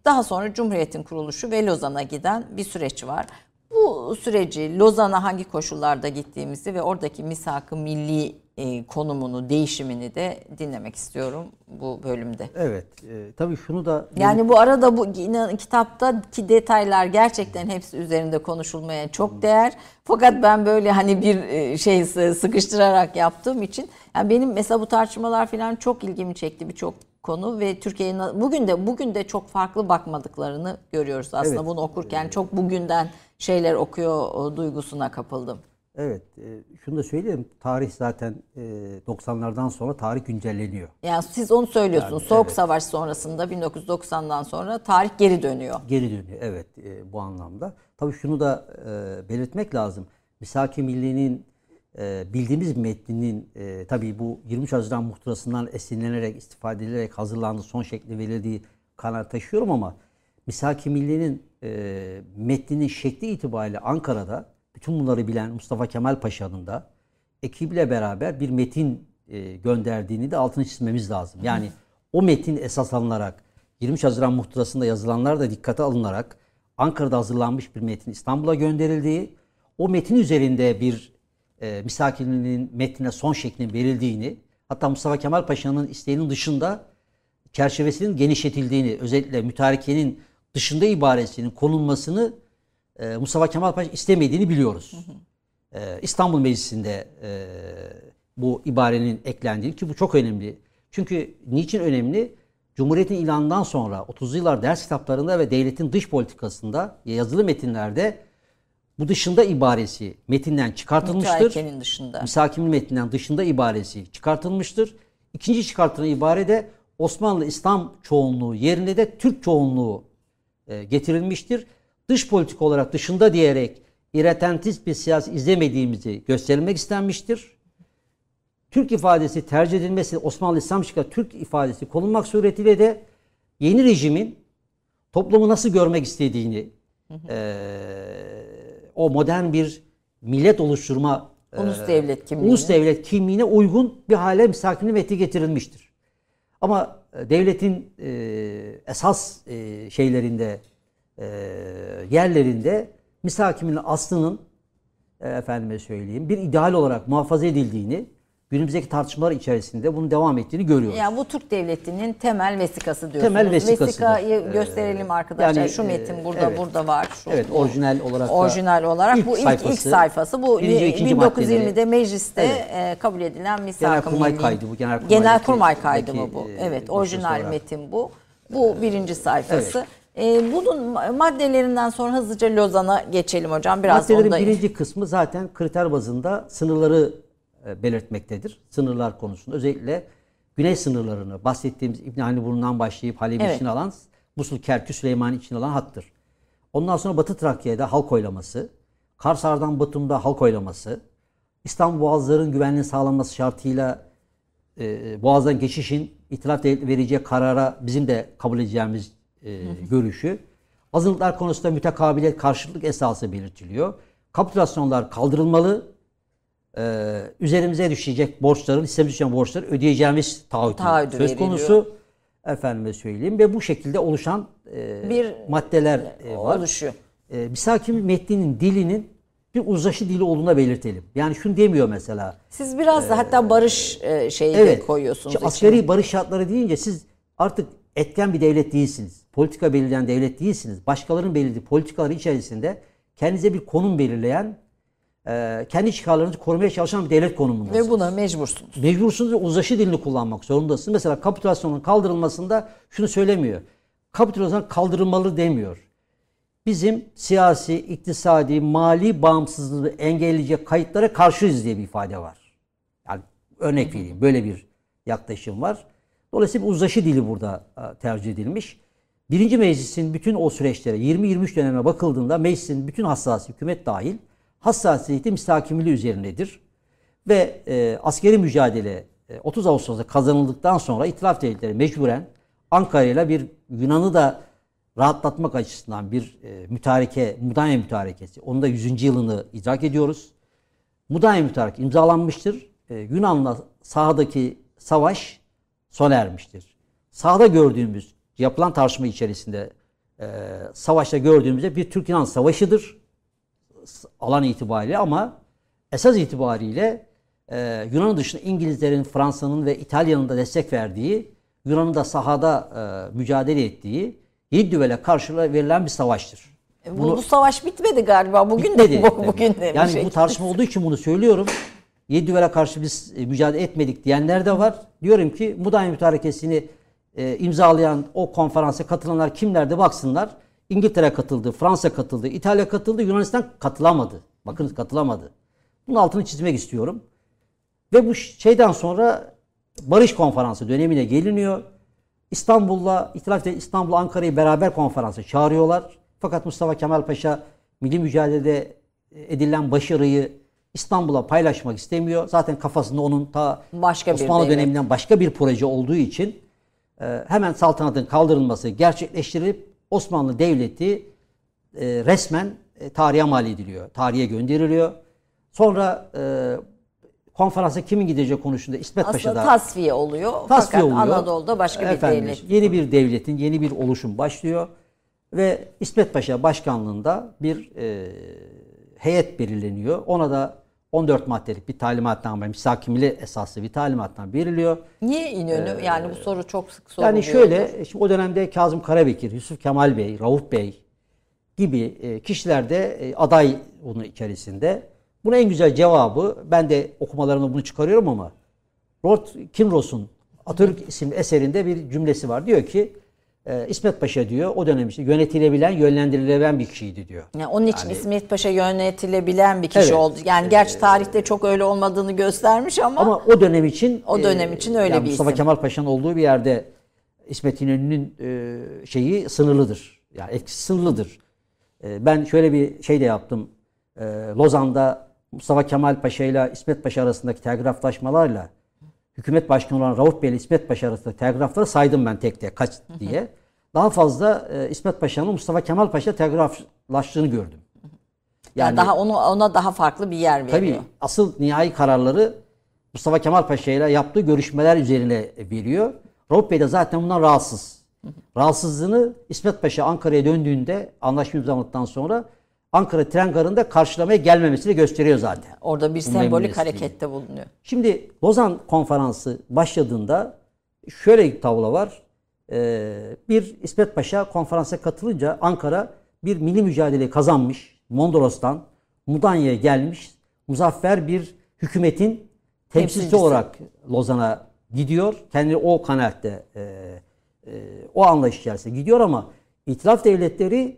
Daha sonra Cumhuriyet'in kuruluşu ve Lozan'a giden bir süreç var. Bu süreci Lozan'a hangi koşullarda gittiğimizi ve oradaki misak-ı milli e, konumunu, değişimini de dinlemek istiyorum bu bölümde. Evet. E, tabii şunu da Yani bu arada bu inan, kitaptaki detaylar gerçekten hepsi üzerinde konuşulmaya çok değer. Fakat ben böyle hani bir e, şey sı- sıkıştırarak yaptığım için yani benim mesela bu tartışmalar falan çok ilgimi çekti birçok konu ve Türkiye'nin bugün de bugün de çok farklı bakmadıklarını görüyoruz aslında Evet. bunu okurken çok bugünden şeyler okuyor duygusuna kapıldım. Evet e, şunu da söyleyeyim. Tarih zaten e, 90'lardan sonra tarih güncelleniyor. Yani siz onu söylüyorsunuz. Yani, Soğuk evet. Savaş sonrasında 1990'dan sonra tarih geri dönüyor. Geri dönüyor evet e, bu anlamda. Tabii şunu da e, belirtmek lazım. Misak-ı Milli'nin e, bildiğimiz metninin e, tabii bu 23 Haziran muhtırasından esinlenerek, istifade edilerek hazırlandığı son şekli verildiği kanaat taşıyorum ama Misak-ı Milli'nin e, metninin şekli itibariyle Ankara'da bütün bunları bilen Mustafa Kemal Paşa'nın da ekiple beraber bir metin e, gönderdiğini de altını çizmemiz lazım. Yani o metin esas alınarak 23 Haziran muhtırasında yazılanlar da dikkate alınarak Ankara'da hazırlanmış bir metin İstanbul'a gönderildiği, o metin üzerinde bir e, misakirliğinin metnine son şeklin verildiğini, hatta Mustafa Kemal Paşa'nın isteğinin dışında çerçevesinin genişletildiğini, özellikle mütarekenin dışında ibaresinin konulmasını e, Mustafa Kemal Paşa istemediğini biliyoruz. E, İstanbul Meclisi'nde e, bu ibarenin eklendiği ki bu çok önemli. Çünkü niçin önemli? Cumhuriyet'in ilanından sonra 30 yıllar ders kitaplarında ve devletin dış politikasında yazılı metinlerde bu dışında ibaresi metinden çıkartılmıştır. Mütarekenin dışında. Misakimli metninden dışında ibaresi çıkartılmıştır. İkinci çıkartılan ibare de Osmanlı İslam çoğunluğu yerine de Türk çoğunluğu e, getirilmiştir. Dış politik olarak dışında diyerek iretentist bir siyasi izlemediğimizi gösterilmek istenmiştir. Türk ifadesi tercih edilmesi Osmanlı İslam şıkkı Türk ifadesi konulmak suretiyle de yeni rejimin toplumu nasıl görmek istediğini eee, o modern bir millet oluşturma Ulus eee, devlet kimliğini. ulus devlet kimliğine uygun bir hale misakini metni getirilmiştir. Ama e, devletin e, esas e, şeylerinde e, yerlerinde misakiminin aslının e, efendime söyleyeyim bir ideal olarak muhafaza edildiğini günümüzdeki tartışmalar içerisinde bunun devam ettiğini görüyoruz. Yani bu Türk devletinin temel vesikası diyorsunuz. Temel vesikasıdır. Vesikayı Ee, gösterelim arkadaşlar. yani, Şu metin e, burada evet. burada var. Şu, Evet, orijinal olarak orijinal olarak ilk bu ilk ilk sayfası, sayfası. Bu birinci, ikinci 1920'de maddeleri. mecliste Evet. e, kabul edilen misak-ı Genelkurmay kaydı bu, Genelkurmay'daki- Genelkurmay kaydı mı bu? e, Evet, orijinal metin bu. Bu birinci sayfası. E, bunun maddelerinden sonra hızlıca Lozan'a geçelim hocam. Biraz Maddelerin onda birinci kısmı zaten kriter bazında sınırları e, belirtmektedir. Sınırlar konusunda özellikle güney sınırlarını bahsettiğimiz İbn Haniburnu'ndan başlayıp Halep'i Evet. içine alan Musul, Kerkük, Süleymaniye içine alan hattır. Ondan sonra Batı Trakya'da halk oylaması, Karsar'dan Batum'da halk oylaması, İstanbul Boğazları'nın güvenliğinin sağlanması şartıyla e, Boğaz'dan geçişin itilaf vereceği karara bizim de kabul edeceğimiz e, görüşü. Azınlıklar konusunda mütekabiliyet karşılık esası belirtiliyor. Kapitülasyonlar kaldırılmalı. E, üzerimize düşecek borçların, listemize düşen borçları ödeyeceğimiz taahhütü Taahhüdü söz veriliyor. konusu. Efendime söyleyeyim ve bu şekilde oluşan e, Bir maddeler e, var. oluşuyor. E, Misaki metninin dilinin bir uzlaşı dili olduğuna belirtelim. Yani şunu demiyor mesela. Siz biraz da hatta barış e, şeyi de Evet. koyuyorsunuz. İçine. askeri barış şartları deyince siz artık etken bir devlet değilsiniz. Politika belirleyen devlet değilsiniz. Başkalarının belirlediği politikaları içerisinde kendinize bir konum belirleyen, e, kendi çıkarlarınızı korumaya çalışan bir devlet konumundasınız. Ve buna mecbursunuz. Mecbursunuz ve uzlaşı dilini kullanmak zorundasınız. Mesela kapitülasyonun kaldırılmasında şunu söylemiyor. Kapitülasyon kaldırılmalı demiyor. Bizim siyasi, iktisadi, mali bağımsızlığı engelleyecek kayıtlara karşıyız diye bir ifade var. Yani örnek vereyim. Böyle bir yaklaşım var. Dolayısıyla bir uzlaşı dili burada e, tercih edilmiş. Birinci meclisin bütün o süreçlere 20-23 döneme bakıldığında meclisin bütün hassasiyeti, hükümet dahil hassasiyeti müstakimliği üzerindedir. Ve e, askeri mücadele e, 30 Ağustos'ta kazanıldıktan sonra İtilaf Devletleri mecburen Ankara ile bir Yunan'ı da rahatlatmak açısından bir e, mütareke, Mudanya mütarekesi. Onun da 100. yılını idrak ediyoruz. Mudanya mütareke imzalanmıştır. E, Yunan'la sahadaki savaş sona ermiştir. Sahada gördüğümüz yapılan tartışma içerisinde e, savaşta gördüğümüzde bir Türk-Yunan savaşıdır alan itibariyle ama esas itibariyle e, Yunan dışında İngilizlerin, Fransa'nın ve İtalya'nın da destek verdiği, Yunan'ın da sahada e, mücadele ettiği Yedüvel'e karşı verilen bir savaştır. E, Bu, bu savaş bitmedi galiba. Bugün de Bitmedi. bu, bugün de yani şey. bu tartışma olduğu için bunu söylüyorum. Yedüvel'e karşı biz e, mücadele etmedik diyenler de var. Diyorum ki Mudanya Mütarekesi'ni e, imzalayan o konferansa katılanlar kimlerdi baksınlar. İngiltere katıldı, Fransa katıldı, İtalya katıldı, Yunanistan katılamadı. Bakınız katılamadı. Bunun altını çizmek istiyorum. Ve bu şeyden sonra Barış Konferansı dönemine geliniyor. İstanbul'la, İtilaf İstanbul, Ankara'yı beraber konferansa çağırıyorlar. Fakat Mustafa Kemal Paşa milli mücadelede edilen başarıyı İstanbul'a paylaşmak istemiyor. Zaten kafasında onun ta Başka bir Osmanlı devlet. döneminden başka bir proje olduğu için e, hemen saltanatın kaldırılması gerçekleştirilip Osmanlı Devleti e, resmen e, tarihe mal ediliyor. Tarihe gönderiliyor. Sonra e, konferansa kimin gideceği konusunda İsmet Aslında Paşa'da tasfiye oluyor. tasfiye Fakat oluyor. Anadolu'da başka bir Efendim, devlet. Yeni bir devletin, yeni bir oluşum başlıyor. Ve İsmet Paşa başkanlığında bir e, heyet belirleniyor. Ona da 14 maddelik bir talimatname, misakimli esaslı bir talimatname veriliyor. Niye İnönü? yani bu soru çok sık soruluyor. Ee, Yani şöyle, şimdi o dönemde Kazım Karabekir, Yusuf Kemal Bey, Rauf Bey gibi e, kişiler de e, aday onun içerisinde. Buna en güzel cevabı, ben de okumalarımda bunu çıkarıyorum ama Lord Kinross'un Atatürk isimli eserinde bir cümlesi var. Diyor ki, e, İsmet Paşa diyor o dönem işte yönetilebilen, yönlendirilebilen bir kişiydi diyor. Yani onun için İsmet Paşa yönetilebilen bir kişi Evet. oldu. Yani gerçi tarihte çok öyle olmadığını göstermiş ama, Ama o dönem için O dönem için öyle yani bir Mustafa isim. Kemal Paşa'nın olduğu bir yerde İsmet İnönü'nün e, şeyi sınırlıdır. Yani etkisi sınırlıdır. E, ben şöyle bir şey de yaptım. E, Lozan'da Mustafa Kemal Paşa ile İsmet Paşa arasındaki telgraflaşmalarla hükümet başkanı olan Rauf Bey ile İsmet Paşa arasındaki telgrafları saydım ben tek tek kaç diye. Daha fazla e, İsmet Paşa'nın Mustafa Kemal Paşa telgraflaştığını gördüm. yani daha onu ona daha farklı bir yer veriyor. Tabii asıl nihai kararları Mustafa Kemal Paşa ile yaptığı görüşmeler üzerine veriyor. Rauf Bey de zaten bundan rahatsız. Rahatsızlığını İsmet Paşa Ankara'ya döndüğünde anlaşma imzaladıktan sonra Ankara tren garında karşılamaya gelmemesini gösteriyor zaten. Orada bir Bu sembolik harekette bulunuyor. Şimdi Lozan konferansı başladığında şöyle bir tablo var. Ee, bir İsmet Paşa konferansa katılınca Ankara bir milli mücadele kazanmış. Mondros'tan Mudanya'ya gelmiş. Muzaffer bir hükümetin temsilcisi Temsilcisi. olarak Lozan'a gidiyor. Kendini o kanaatte, e, e, o anlayış içerisinde gidiyor ama İtilaf devletleri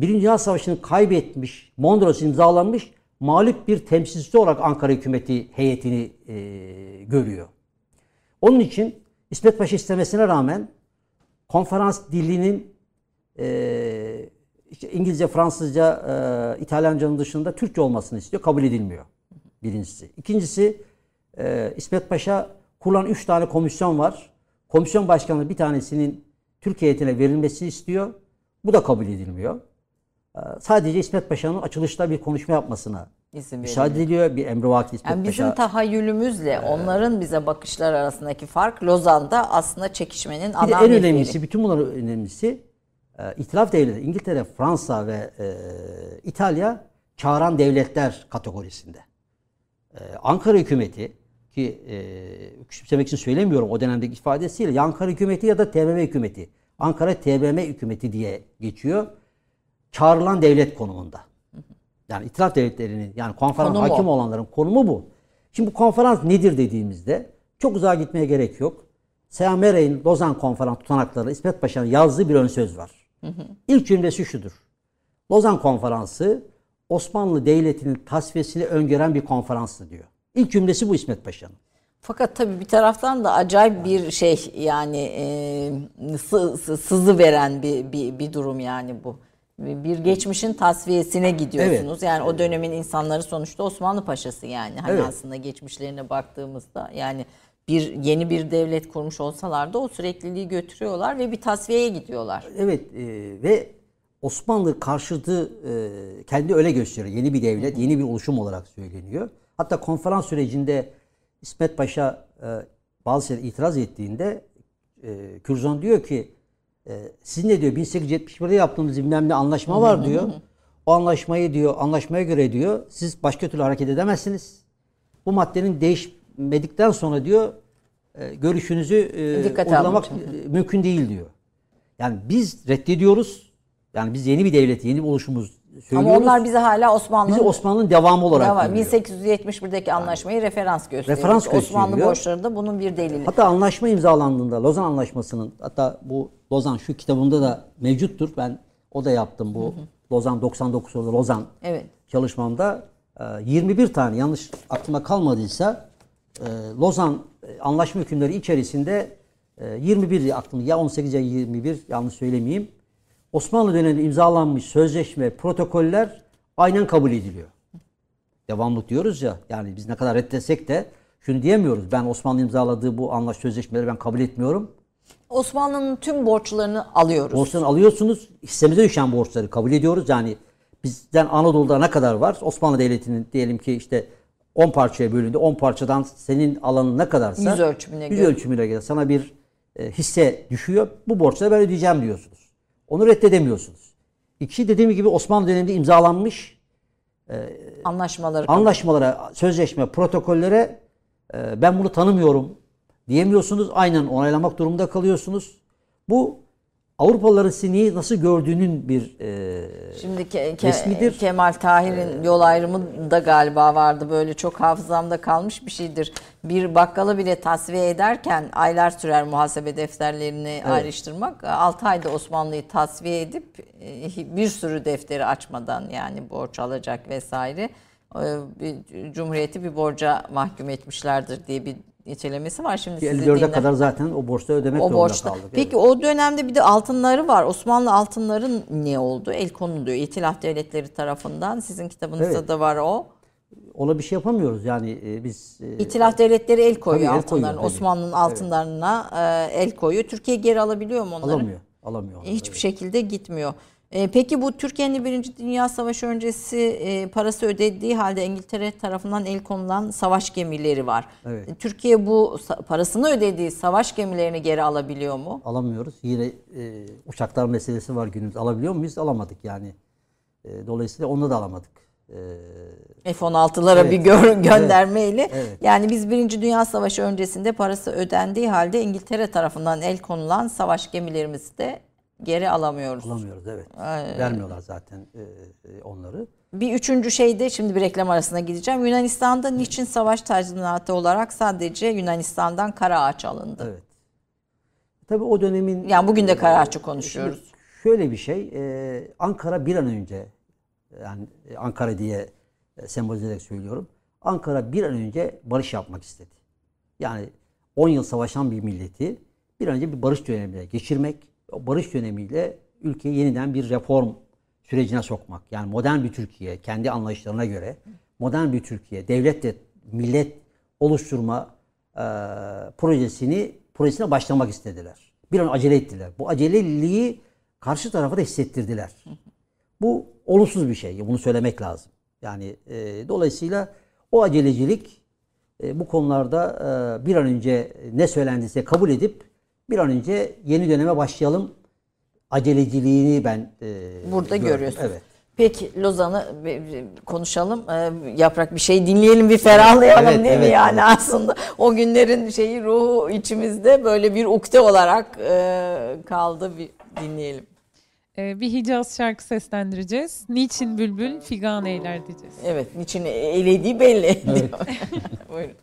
Birinci Dünya Savaşı'nı kaybetmiş, Mondros imzalanmış mağlup bir temsilcisi olarak Ankara hükümeti heyetini e, görüyor. Onun için İsmet Paşa istemesine rağmen konferans dilinin e, işte İngilizce, Fransızca, e, İtalyanca'nın dışında Türkçe olmasını istiyor. Kabul edilmiyor. Birincisi. İkincisi e, İsmet Paşa kurulan üç tane komisyon var. Komisyon başkanı bir tanesinin Türkiye heyetine verilmesini istiyor. Bu da kabul edilmiyor. E, sadece İsmet Paşa'nın açılışta bir konuşma yapmasına İzin müsaade ediliyor. Bir emrivaki İsmet Yani bizim Paşa. tahayyülümüzle onların bize bakışlar arasındaki fark Lozan'da aslında çekişmenin ana en önemlisi, bütün bunların önemlisi e, İtilaf devletleri, İngiltere, Fransa ve e, İtalya çağıran devletler kategorisinde. E, Ankara hükümeti ki e, küçümsemek için söylemiyorum o dönemdeki ifadesiyle Ankara hükümeti ya da TBMM hükümeti. Ankara TBMM hükümeti diye geçiyor. Çağrılan devlet konumunda. Yani itilaf devletlerinin yani konferans Konumu. hakim olanların konumu bu. Şimdi bu konferans nedir dediğimizde çok uzağa gitmeye gerek yok. Seyyah Merey'in Lozan konferans tutanakları İsmet Paşa'nın yazdığı bir ön söz var. İlk cümlesi şudur. Lozan konferansı Osmanlı Devleti'nin tasfiyesini öngören bir konferanstı diyor. İlk cümlesi bu İsmet Paşa'nın. Fakat tabii bir taraftan da acayip bir şey yani e, sı- sı- sızı veren bir, bir, bir durum yani bu. Bir geçmişin tasfiyesine gidiyorsunuz. Yani o dönemin insanları sonuçta Osmanlı Paşası yani. Hani Evet. aslında geçmişlerine baktığımızda yani bir yeni bir devlet kurmuş olsalar da o sürekliliği götürüyorlar ve bir tasfiyeye gidiyorlar. Evet e, ve Osmanlı karşıtı e, kendi öyle gösteriyor. Yeni bir devlet, yeni bir oluşum olarak söyleniyor. Hatta konferans sürecinde İsmet Paşa e, bazı şeyler itiraz ettiğinde e, Kürzon diyor ki e, siz ne diyor 1871'de yaptığımız bilmem ne anlaşma var diyor. O anlaşmayı diyor anlaşmaya göre diyor siz başka türlü hareket edemezsiniz. Bu maddenin değişmedikten sonra diyor e, görüşünüzü e, Dikkate uygulamak e, mümkün değil diyor. Yani biz reddediyoruz. Yani biz yeni bir devlet, yeni bir oluşumuz söylüyoruz. Ama onlar bize hala Osmanlı'nın bizi Osmanlı'nın devamı olarak Ne var? görüyor. 1871'deki anlaşmayı referans gösteriyor. Referans Osmanlı gösteriyor. borçları da bunun bir delili. Hatta anlaşma imzalandığında Lozan Anlaşması'nın hatta bu Lozan şu kitabımda da mevcuttur. Ben o da yaptım bu Lozan 99 sorulı Lozan Evet. çalışmamda e, 21 tane yanlış aklıma kalmadıysa e, Lozan e, anlaşma hükümleri içerisinde e, 21 aklımda ya 18 ya 21 yanlış söylemeyeyim. Osmanlı döneminde imzalanmış sözleşme, protokoller aynen kabul ediliyor. Devamlık diyoruz ya yani biz ne kadar reddetsek de şunu diyemiyoruz. Ben Osmanlı imzaladığı bu anlaş sözleşmeleri ben kabul etmiyorum. Osmanlı'nın tüm borçlarını alıyoruz. Borçlarını alıyorsunuz. Hissemize düşen borçları kabul ediyoruz. Yani bizden Anadolu'da ne kadar var? Osmanlı Devleti'nin diyelim ki işte 10 parçaya bölündü. 10 parçadan senin alanın ne kadarsa Yüz ölçümüne yüz göre. ölçümüne göre sana bir e, hisse düşüyor. Bu borçları ben ödeyeceğim diyorsunuz. Onu reddedemiyorsunuz. İki dediğim gibi Osmanlı döneminde imzalanmış Anlaşmaları anlaşmalara, sözleşme, protokollere e, ben bunu tanımıyorum diyemiyorsunuz. Aynen onaylamak durumunda kalıyorsunuz. Bu Avrupalıların sizi neyi nasıl gördüğünün bir e, Şimdi Ke- Ke- resmidir. Kemal Tahir'in yol ayrımı da galiba vardı. Böyle çok hafızamda kalmış bir şeydir. Bir bakkalı bile tasfiye ederken aylar sürer muhasebe defterlerini ayrıştırmak. 6 ayda Osmanlı'yı tasfiye edip e, bir sürü defteri açmadan yani borç alacak vesaire e, Cumhuriyeti bir borca mahkum etmişlerdir diye bir nitelemesi var. Şimdi sizi 54'e dinle- kadar zaten o borçları ödemek o zorunda borçta. kaldık. Peki Evet. o dönemde bir de altınları var. Osmanlı altınların ne oldu? El konuluyor. İtilaf devletleri tarafından. Sizin kitabınızda Evet. da var o. Ona bir şey yapamıyoruz yani e, biz e, İtilaf devletleri el koyuyor altınların. Osmanlı'nın altınlarına e, el koyuyor. Türkiye geri alabiliyor mu onları? alamıyor. Alamıyor. onları. Hiçbir şekilde gitmiyor. E, peki bu Türkiye'nin Birinci Dünya Savaşı öncesi e, parası ödediği halde İngiltere tarafından el konulan savaş gemileri var. Evet. E, Türkiye bu parasını ödediği savaş gemilerini geri alabiliyor mu? alamıyoruz. Yine e, uçaklar meselesi var günümüz. Alabiliyor muyuz? Alamadık yani. E, dolayısıyla onu da alamadık. E, F-16'lara Evet. bir gö- göndermeyle. Evet. Yani biz Birinci Dünya Savaşı öncesinde parası ödendiği halde İngiltere tarafından el konulan savaş gemilerimizi de geri alamıyoruz. alamıyoruz evet. Vermiyorlar zaten e, e, onları. Bir üçüncü şey de şimdi bir reklam arasına gideceğim. Yunanistan'da niçin savaş tazminatı olarak sadece Yunanistan'dan kara ağaç alındı? Evet. Tabii o dönemin Yani bugün de kara ağaçı konuşuyoruz. Şöyle bir şey, e, Ankara bir an önce, yani e, Ankara diye e, sembolize ederek söylüyorum. Ankara bir an önce barış yapmak istedi. Yani 10 yıl savaşan bir milleti bir an önce bir barış dönemine geçirmek, barış dönemiyle ülkeyi yeniden bir reform sürecine sokmak. Yani modern bir Türkiye, kendi anlayışlarına göre modern bir Türkiye, devlet de millet oluşturma e, projesini projesine başlamak istediler. Bir an acele ettiler. Bu aceleliği karşı tarafa da hissettirdiler. Bu olumsuz bir şey. Bunu söylemek lazım. Yani e, dolayısıyla o acelecilik e, bu konularda e, bir an önce ne söylendiyse kabul edip bir an önce yeni döneme başlayalım aceleciliğini ben e, Burada gördüm. görüyorsunuz. Evet. Peki Lozan'ı bir konuşalım. Ee, Yaprak bir şey dinleyelim, bir ferahlayalım Evet, değil mi evet, yani evet. aslında o günlerin şeyi ruhu içimizde böyle bir ukde olarak e, kaldı bir dinleyelim. Ee, bir Hicaz şarkı seslendireceğiz. Niçin bülbül figan eyler diyeceğiz. Evet, niçin elediği belli. Buyurun.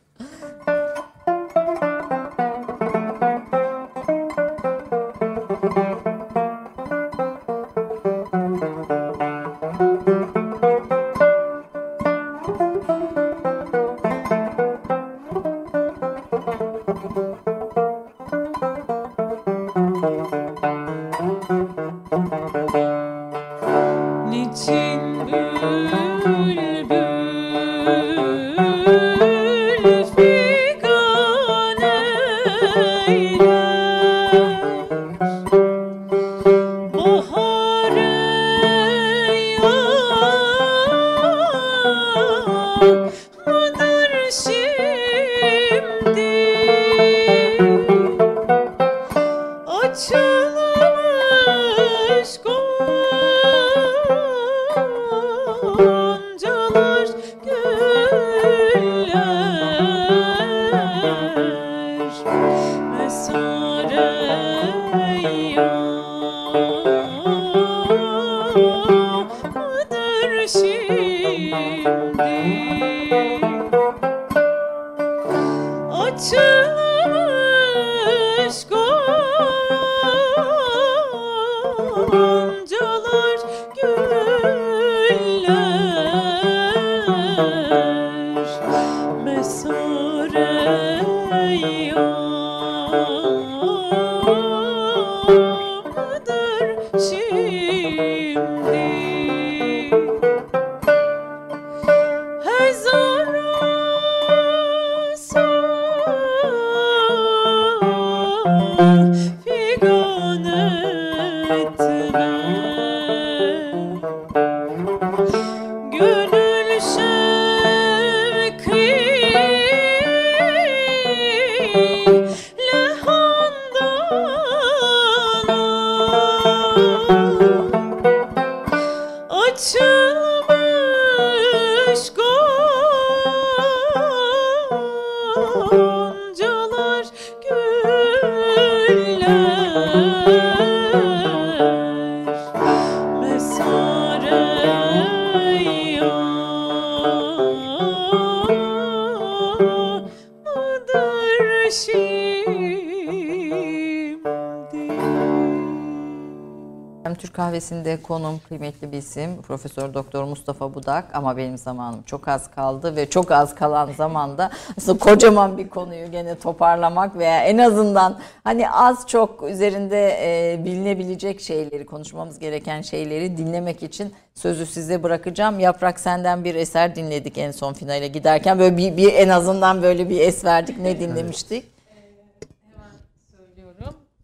Konum kıymetli bir isim Profesör Doktor Mustafa Budak ama benim zamanım çok az kaldı ve çok az kalan zamanda aslında kocaman bir konuyu gene toparlamak veya en azından hani az çok üzerinde e, bilinebilecek şeyleri konuşmamız gereken şeyleri dinlemek için sözü size bırakacağım. Yaprak senden bir eser dinledik en son finale giderken böyle bir, bir en azından böyle bir es verdik ne dinlemiştik?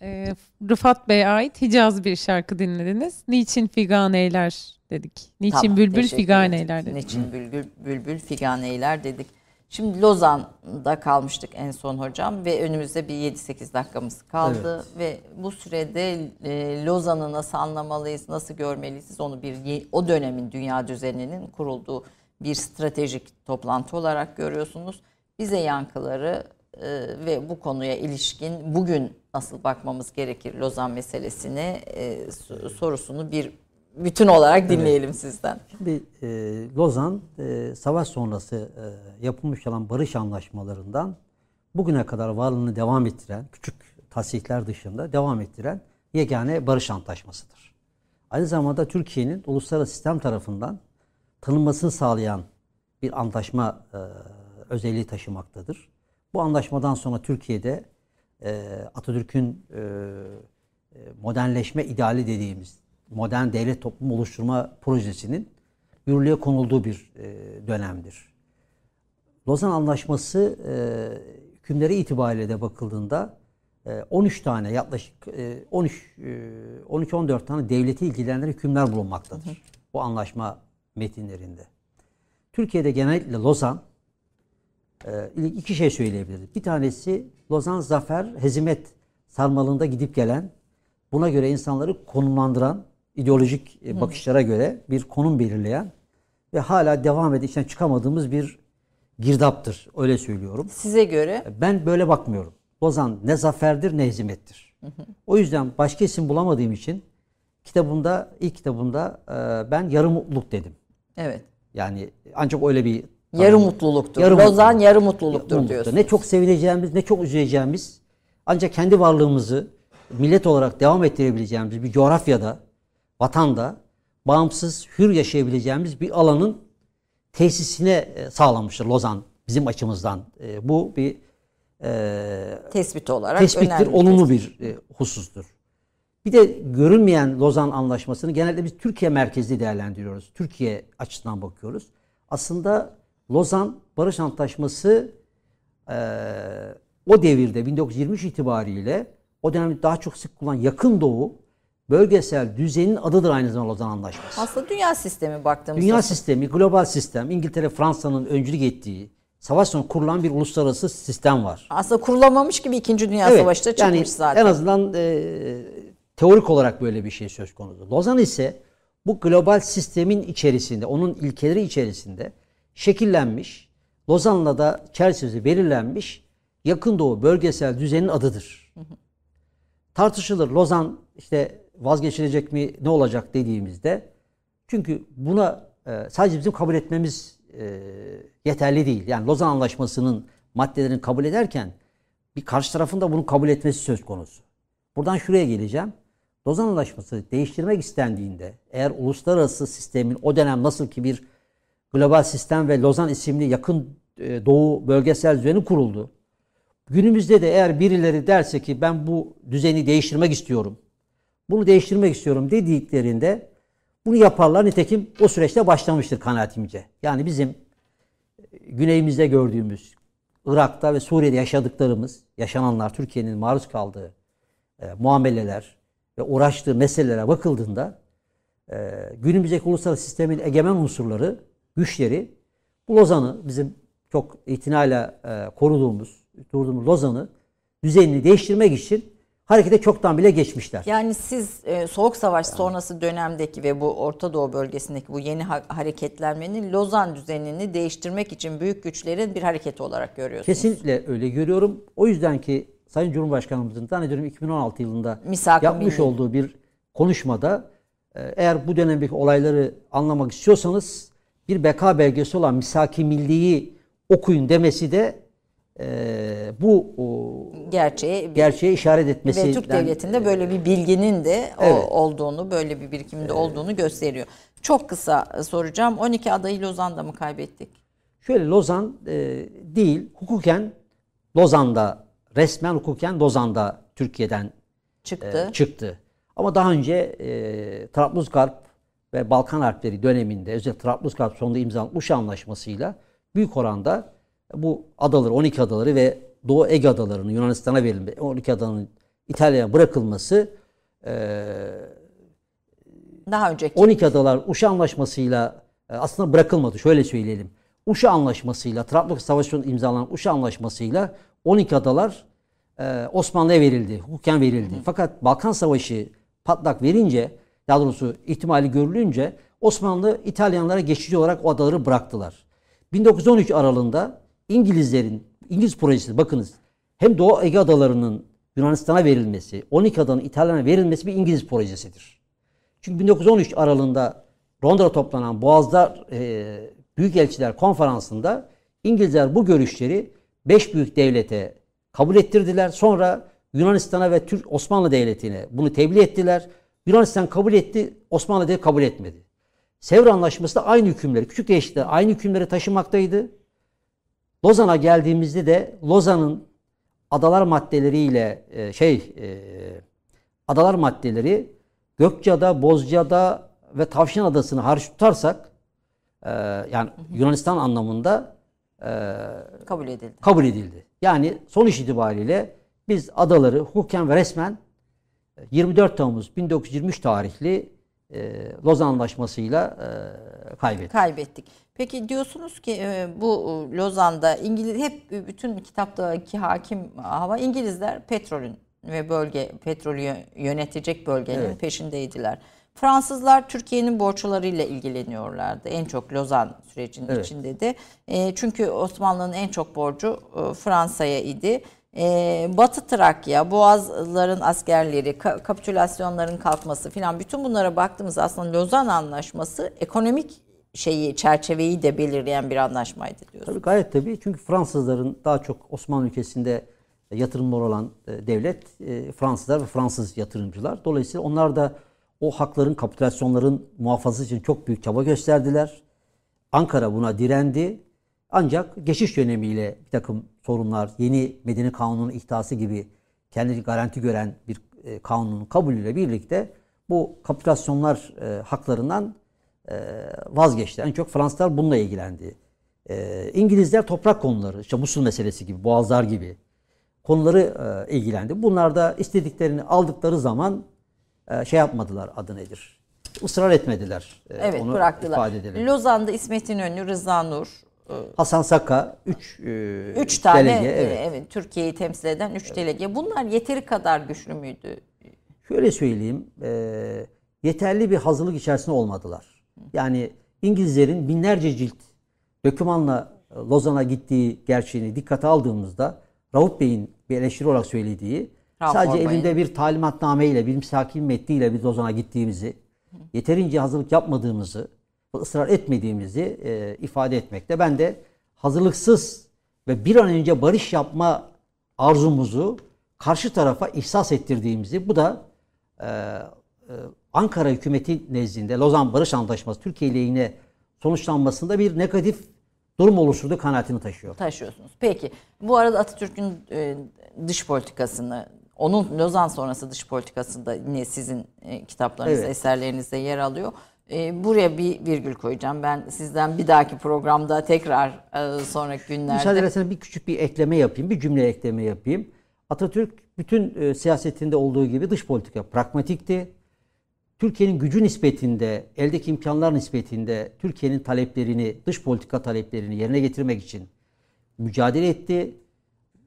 Ee, Rıfat Bey'e ait Hicaz bir şarkı dinlediniz. Niçin figan eyler dedik. Niçin Tamam, bülbül teşekkür figan ederim. eyler dedik. Niçin bülbül, bülbül figan eyler dedik. Şimdi Lozan'da kalmıştık en son hocam ve önümüzde bir 7-8 dakikamız kaldı ve bu sürede e, Lozan'ı nasıl anlamalıyız, nasıl görmeliyiz onu bir o dönemin dünya düzeninin kurulduğu bir stratejik toplantı olarak görüyorsunuz. Bize yankıları e, ve bu konuya ilişkin bugün nasıl bakmamız gerekir Lozan meselesine e, so- sorusunu bir bütün olarak dinleyelim sizden. Şimdi e, Lozan e, savaş sonrası e, yapılmış olan barış anlaşmalarından bugüne kadar varlığını devam ettiren, küçük tasihler dışında devam ettiren yegane barış antlaşmasıdır. Aynı zamanda Türkiye'nin uluslararası sistem tarafından tanınmasını sağlayan bir antlaşma e, özelliği taşımaktadır. Bu anlaşmadan sonra Türkiye'de e, Atatürk'ün e, e, modernleşme ideali dediğimiz modern devlet toplum oluşturma projesinin yürürlüğe konulduğu bir e, dönemdir. Lozan Anlaşması e, hükümleri itibariyle de bakıldığında e, 13 tane yaklaşık e, 13 e, 13-14 tane devleti ilgilendiren hükümler bulunmaktadır. Bu anlaşma metinlerinde. Türkiye'de genellikle Lozan e, iki şey söyleyebiliriz. Bir tanesi Lozan zafer hezimet sarmalında gidip gelen buna göre insanları konumlandıran ideolojik e, bakışlara göre bir konum belirleyen ve hala devam edip içinden çıkamadığımız bir girdaptır. Öyle söylüyorum. Size göre Ben böyle bakmıyorum. Lozan ne zaferdir ne hezimettir. O yüzden başka isim bulamadığım için kitabımda, ilk kitabımda e, ben yarı mutluluk dedim. evet. Yani ancak öyle bir Yarı mutluluktur. Yarı Lozan mutluluk. yarı mutluluktur mutluluktur. diyorsun. Ne çok sevineceğimiz ne çok üzüleceğimiz ancak kendi varlığımızı millet olarak devam ettirebileceğimiz bir coğrafyada, vatanda bağımsız, hür yaşayabileceğimiz bir alanın tesisine e, sağlamıştır Lozan bizim açımızdan. E, Bu bir e, Tespit olarak tespittir, olumlu bir e, husustur. Bir de görünmeyen Lozan Anlaşması'nı genelde biz Türkiye merkezli değerlendiriyoruz. Türkiye açısından bakıyoruz. Aslında Lozan Barış Antlaşması e, o devirde 1923 itibariyle o dönemde daha çok sık kullanılan yakın doğu bölgesel düzenin adıdır aynı zamanda Lozan Anlaşması. Aslında dünya sistemi baktığımızda Dünya sistemi, global sistem, İngiltere, Fransa'nın öncülük ettiği, savaş sonu kurulan bir uluslararası sistem var. aslında kurulamamış gibi 2. Dünya Evet, Savaşı da çıkmış yani zaten. En azından e, teorik olarak böyle bir şey söz konusu. Lozan ise bu global sistemin içerisinde, onun ilkeleri içerisinde şekillenmiş, Lozan'la da çerçevesi belirlenmiş yakın doğu bölgesel düzenin adıdır. Tartışılır Lozan işte vazgeçilecek mi ne olacak dediğimizde çünkü buna e, sadece bizim kabul etmemiz e, yeterli değil. Yani Lozan Anlaşması'nın maddelerini kabul ederken bir karşı tarafın da bunu kabul etmesi söz konusu. Buradan şuraya geleceğim. Lozan Anlaşması değiştirmek istendiğinde eğer uluslararası sistemin o dönem nasıl ki bir global sistem ve Lozan isimli yakın e, doğu bölgesel düzeni kuruldu. Günümüzde de eğer birileri derse ki ben bu düzeni değiştirmek istiyorum. Bunu değiştirmek istiyorum dediklerinde bunu yaparlar. Nitekim o süreçte başlamıştır kanaatimce. Yani bizim güneyimizde gördüğümüz Irak'ta ve Suriye'de yaşadıklarımız, yaşananlar, Türkiye'nin maruz kaldığı e, muameleler ve uğraştığı meselelere bakıldığında e, günümüzdeki uluslararası sistemin egemen unsurları, güçleri bu Lozan'ı bizim çok itinayla e, koruduğumuz, durduğumuz Lozan'ı düzenini değiştirmek için harekete çoktan bile geçmişler. Yani siz e, Soğuk Savaş sonrası dönemdeki ve bu Orta Doğu bölgesindeki bu yeni ha- hareketlenmenin Lozan düzenini değiştirmek için büyük güçlerin bir hareketi olarak görüyorsunuz. Kesinlikle öyle görüyorum. O yüzden ki Sayın Cumhurbaşkanımızın zannediyorum 2016 yılında Misak-ı yapmış Milli. olduğu bir konuşmada e, eğer bu dönemdeki olayları anlamak istiyorsanız bir beka belgesi olan Misak-ı Milli'yi okuyun demesi de e, bu o, Gerçeği bir- gerçeğe işaret etmesi. ve Türk devletinde böyle bir bilginin de o- Evet. olduğunu, böyle bir birikimin de olduğunu gösteriyor. Çok kısa soracağım. 12 adayı Lozan'da mı kaybettik? Şöyle Lozan e, değil, hukuken Lozan'da, resmen hukuken Lozan'da Türkiye'den Çıktı. e, çıktı. Ama daha önce e, Trablusgarp ve Balkan Harpleri döneminde özellikle Trablusgarp sonunda imzalanan Uşa Anlaşması'yla büyük oranda bu adaları, 12 adaları ve Doğu Ege adalarının Yunanistan'a verilmesi, 12 adanın İtalya'ya bırakılması e, Daha önceki 12 adalar Uşa Anlaşması'yla e, aslında bırakılmadı. Şöyle söyleyelim. Uşa Anlaşması'yla, Trablusgarp Savaşı'nın imzalanan Uşa Anlaşması'yla 12 adalar e, Osmanlı'ya verildi. Hukuken verildi. Fakat Balkan Savaşı patlak verince, daha doğrusu ihtimali görülünce Osmanlı İtalyanlara geçici olarak o adaları bıraktılar. 1913 aralığında İngilizlerin, İngiliz projesi bakınız hem Doğu Ege adalarının Yunanistan'a verilmesi, 12 adanın İtalyan'a verilmesi bir İngiliz projesidir. Çünkü 1913 aralığında Londra'da toplanan Boğazlar e, Büyükelçiler Konferansı'nda İngilizler bu görüşleri beş büyük devlete kabul ettirdiler. Sonra Yunanistan'a ve Türk Osmanlı Devleti'ne bunu tebliğ ettiler. Yunanistan kabul etti, Osmanlı Devleti kabul etmedi. Sevr Anlaşması da aynı hükümleri, küçük değişiklikler aynı hükümleri taşımaktaydı. Lozan'a geldiğimizde de Lozan'ın adalar maddeleriyle e, şey e, adalar maddeleri Gökçeada, Bozcaada ve Tavşan Adası'nı hariç tutarsak e, yani Yunanistan anlamında Kabul edildi. kabul edildi. Yani sonuç itibariyle biz adaları hukuken ve resmen 24 Temmuz 1923 tarihli e, Lozan Anlaşması'yla e, kaybettik. Kaybettik. Peki diyorsunuz ki e, bu e, Lozan'da İngiliz hep bütün kitaptaki hakim hava İngilizler petrolün ve bölge petrolü yö- yönetecek bölgenin peşindeydiler. Fransızlar Türkiye'nin borçlarıyla ilgileniyorlardı. En çok Lozan sürecinin Evet. içinde de. E, çünkü Osmanlı'nın en çok borcu e, Fransa'ya idi. E, Batı Trakya, Boğazların askerleri, ka- kapitülasyonların kalkması filan bütün bunlara baktığımız aslında Lozan Anlaşması ekonomik şeyi çerçeveyi de belirleyen bir anlaşmaydı diyorsunuz. Tabii gayet tabii. Çünkü Fransızların daha çok Osmanlı ülkesinde yatırımlar olan e, devlet e, Fransızlar ve Fransız yatırımcılar. Dolayısıyla onlar da o hakların, kapitülasyonların muhafazası için çok büyük çaba gösterdiler. Ankara buna direndi. Ancak geçiş dönemiyle bir takım sorunlar, yeni Medeni Kanunu'nun ihtası gibi kendini garanti gören bir e, kanunun kabulüyle birlikte bu kapitülasyonlar e, haklarından e, vazgeçti. En çok Fransızlar bununla ilgilendi. E, İngilizler toprak konuları, işte Musul meselesi gibi, Boğazlar gibi konuları e, ilgilendi. Bunlar da istediklerini aldıkları zaman e, şey yapmadılar adı nedir? Israr etmediler. E, Evet onu bıraktılar. ifade edelim. Lozan'da İsmet İnönü, Rıza Nur, Hasan Saka 3 üç tane delege, e, evet. evet. Türkiye'yi temsil eden üç delege. Bunlar yeteri kadar güçlü müydü? Şöyle söyleyeyim, e, yeterli bir hazırlık içerisinde olmadılar. Yani İngilizlerin binlerce cilt dokümanla e, Lozan'a gittiği gerçeğini dikkate aldığımızda Rauf Bey'in bir eleştiri olarak söylediği Rauf sadece Orbay'ın. elinde bir talimatname ile bir misakin metniyle biz Lozan'a gittiğimizi, yeterince hazırlık yapmadığımızı, ısrar etmediğimizi e, ifade etmekte. Ben de hazırlıksız ve bir an önce barış yapma arzumuzu karşı tarafa ihsas ettirdiğimizi, bu da e, e, Ankara hükümeti nezdinde Lozan Barış Antlaşması Türkiye lehine sonuçlanmasında bir negatif durum oluşturduğu kanaatini taşıyor. taşıyorsunuz. Peki bu arada Atatürk'ün e, dış politikasını, onun Lozan sonrası dış politikasında yine sizin e, kitaplarınızda, Evet. eserlerinizde yer alıyor. E, buraya bir virgül koyacağım. Ben sizden bir dahaki programda tekrar e, sonraki günlerde Müsaade ederseniz bir küçük bir ekleme yapayım, bir cümle ekleme yapayım. Atatürk bütün e, siyasetinde olduğu gibi dış politika pragmatikti. Türkiye'nin gücü nispetinde, eldeki imkanlar nispetinde Türkiye'nin taleplerini, dış politika taleplerini yerine getirmek için mücadele etti.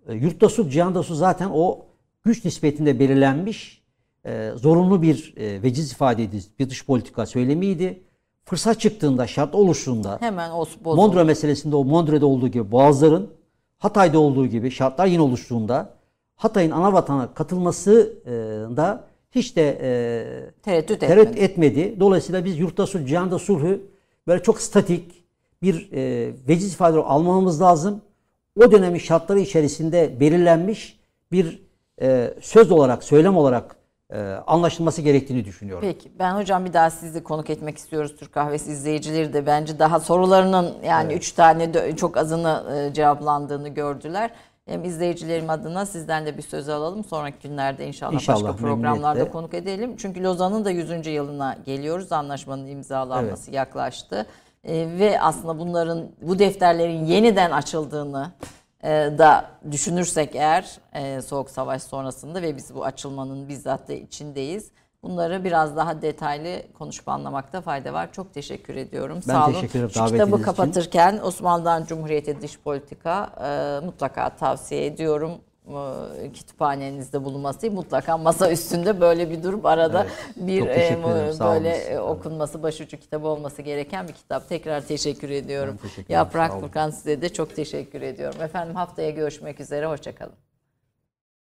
E, Yurtta su, cihanda su zaten o güç nispetinde belirlenmiş e, zorunlu bir e, veciz ifade edici bir dış politika söylemiydi. Fırsat çıktığında, şart oluştuğunda hemen o bozuldu. Mondra meselesinde o Mondre'de olduğu gibi Boğazların Hatay'da olduğu gibi şartlar yine oluştuğunda Hatay'ın ana vatana katılması e, da hiç de e, tereddüt tereddüt etmedi. etmedi. Dolayısıyla biz yurtta sulh, cihanda sulhü böyle çok statik bir e, veciz ifade almamamız lazım. O dönemin şartları içerisinde belirlenmiş bir e, söz olarak, söylem olarak e, anlaşılması gerektiğini düşünüyorum. Peki ben hocam bir daha sizi konuk etmek istiyoruz Türk Kahvesi izleyicileri de bence daha sorularının yani üç tane dö- çok azını e, cevaplandığını gördüler. Hem izleyicilerim adına sizden de bir söz alalım. Sonraki günlerde inşallah, İnşallah, başka programlarda memnuniyetle. konuk edelim. Çünkü Lozan'ın da 100. yılına geliyoruz. Anlaşmanın imzalanması yaklaştı. E, ve aslında bunların bu defterlerin yeniden açıldığını da düşünürsek eğer e, Soğuk Savaş sonrasında ve biz bu açılmanın bizzat da içindeyiz. Bunları biraz daha detaylı konuşup anlamakta fayda var. Çok teşekkür ediyorum. Ben Sağ olun. teşekkür ederim Şu kitabı için. kapatırken Osmanlı'dan Cumhuriyet'e dış politika e, mutlaka tavsiye ediyorum. Kütüphanenizde bulunması mutlaka masa üstünde böyle bir durum arada bir çok teşekkür e, böyle okunması başucu kitabı olması gereken bir kitap. Tekrar teşekkür ediyorum. Ben teşekkür ederim. Yaprak. Furkan size de çok teşekkür ediyorum. Efendim haftaya görüşmek üzere. Hoşçakalın.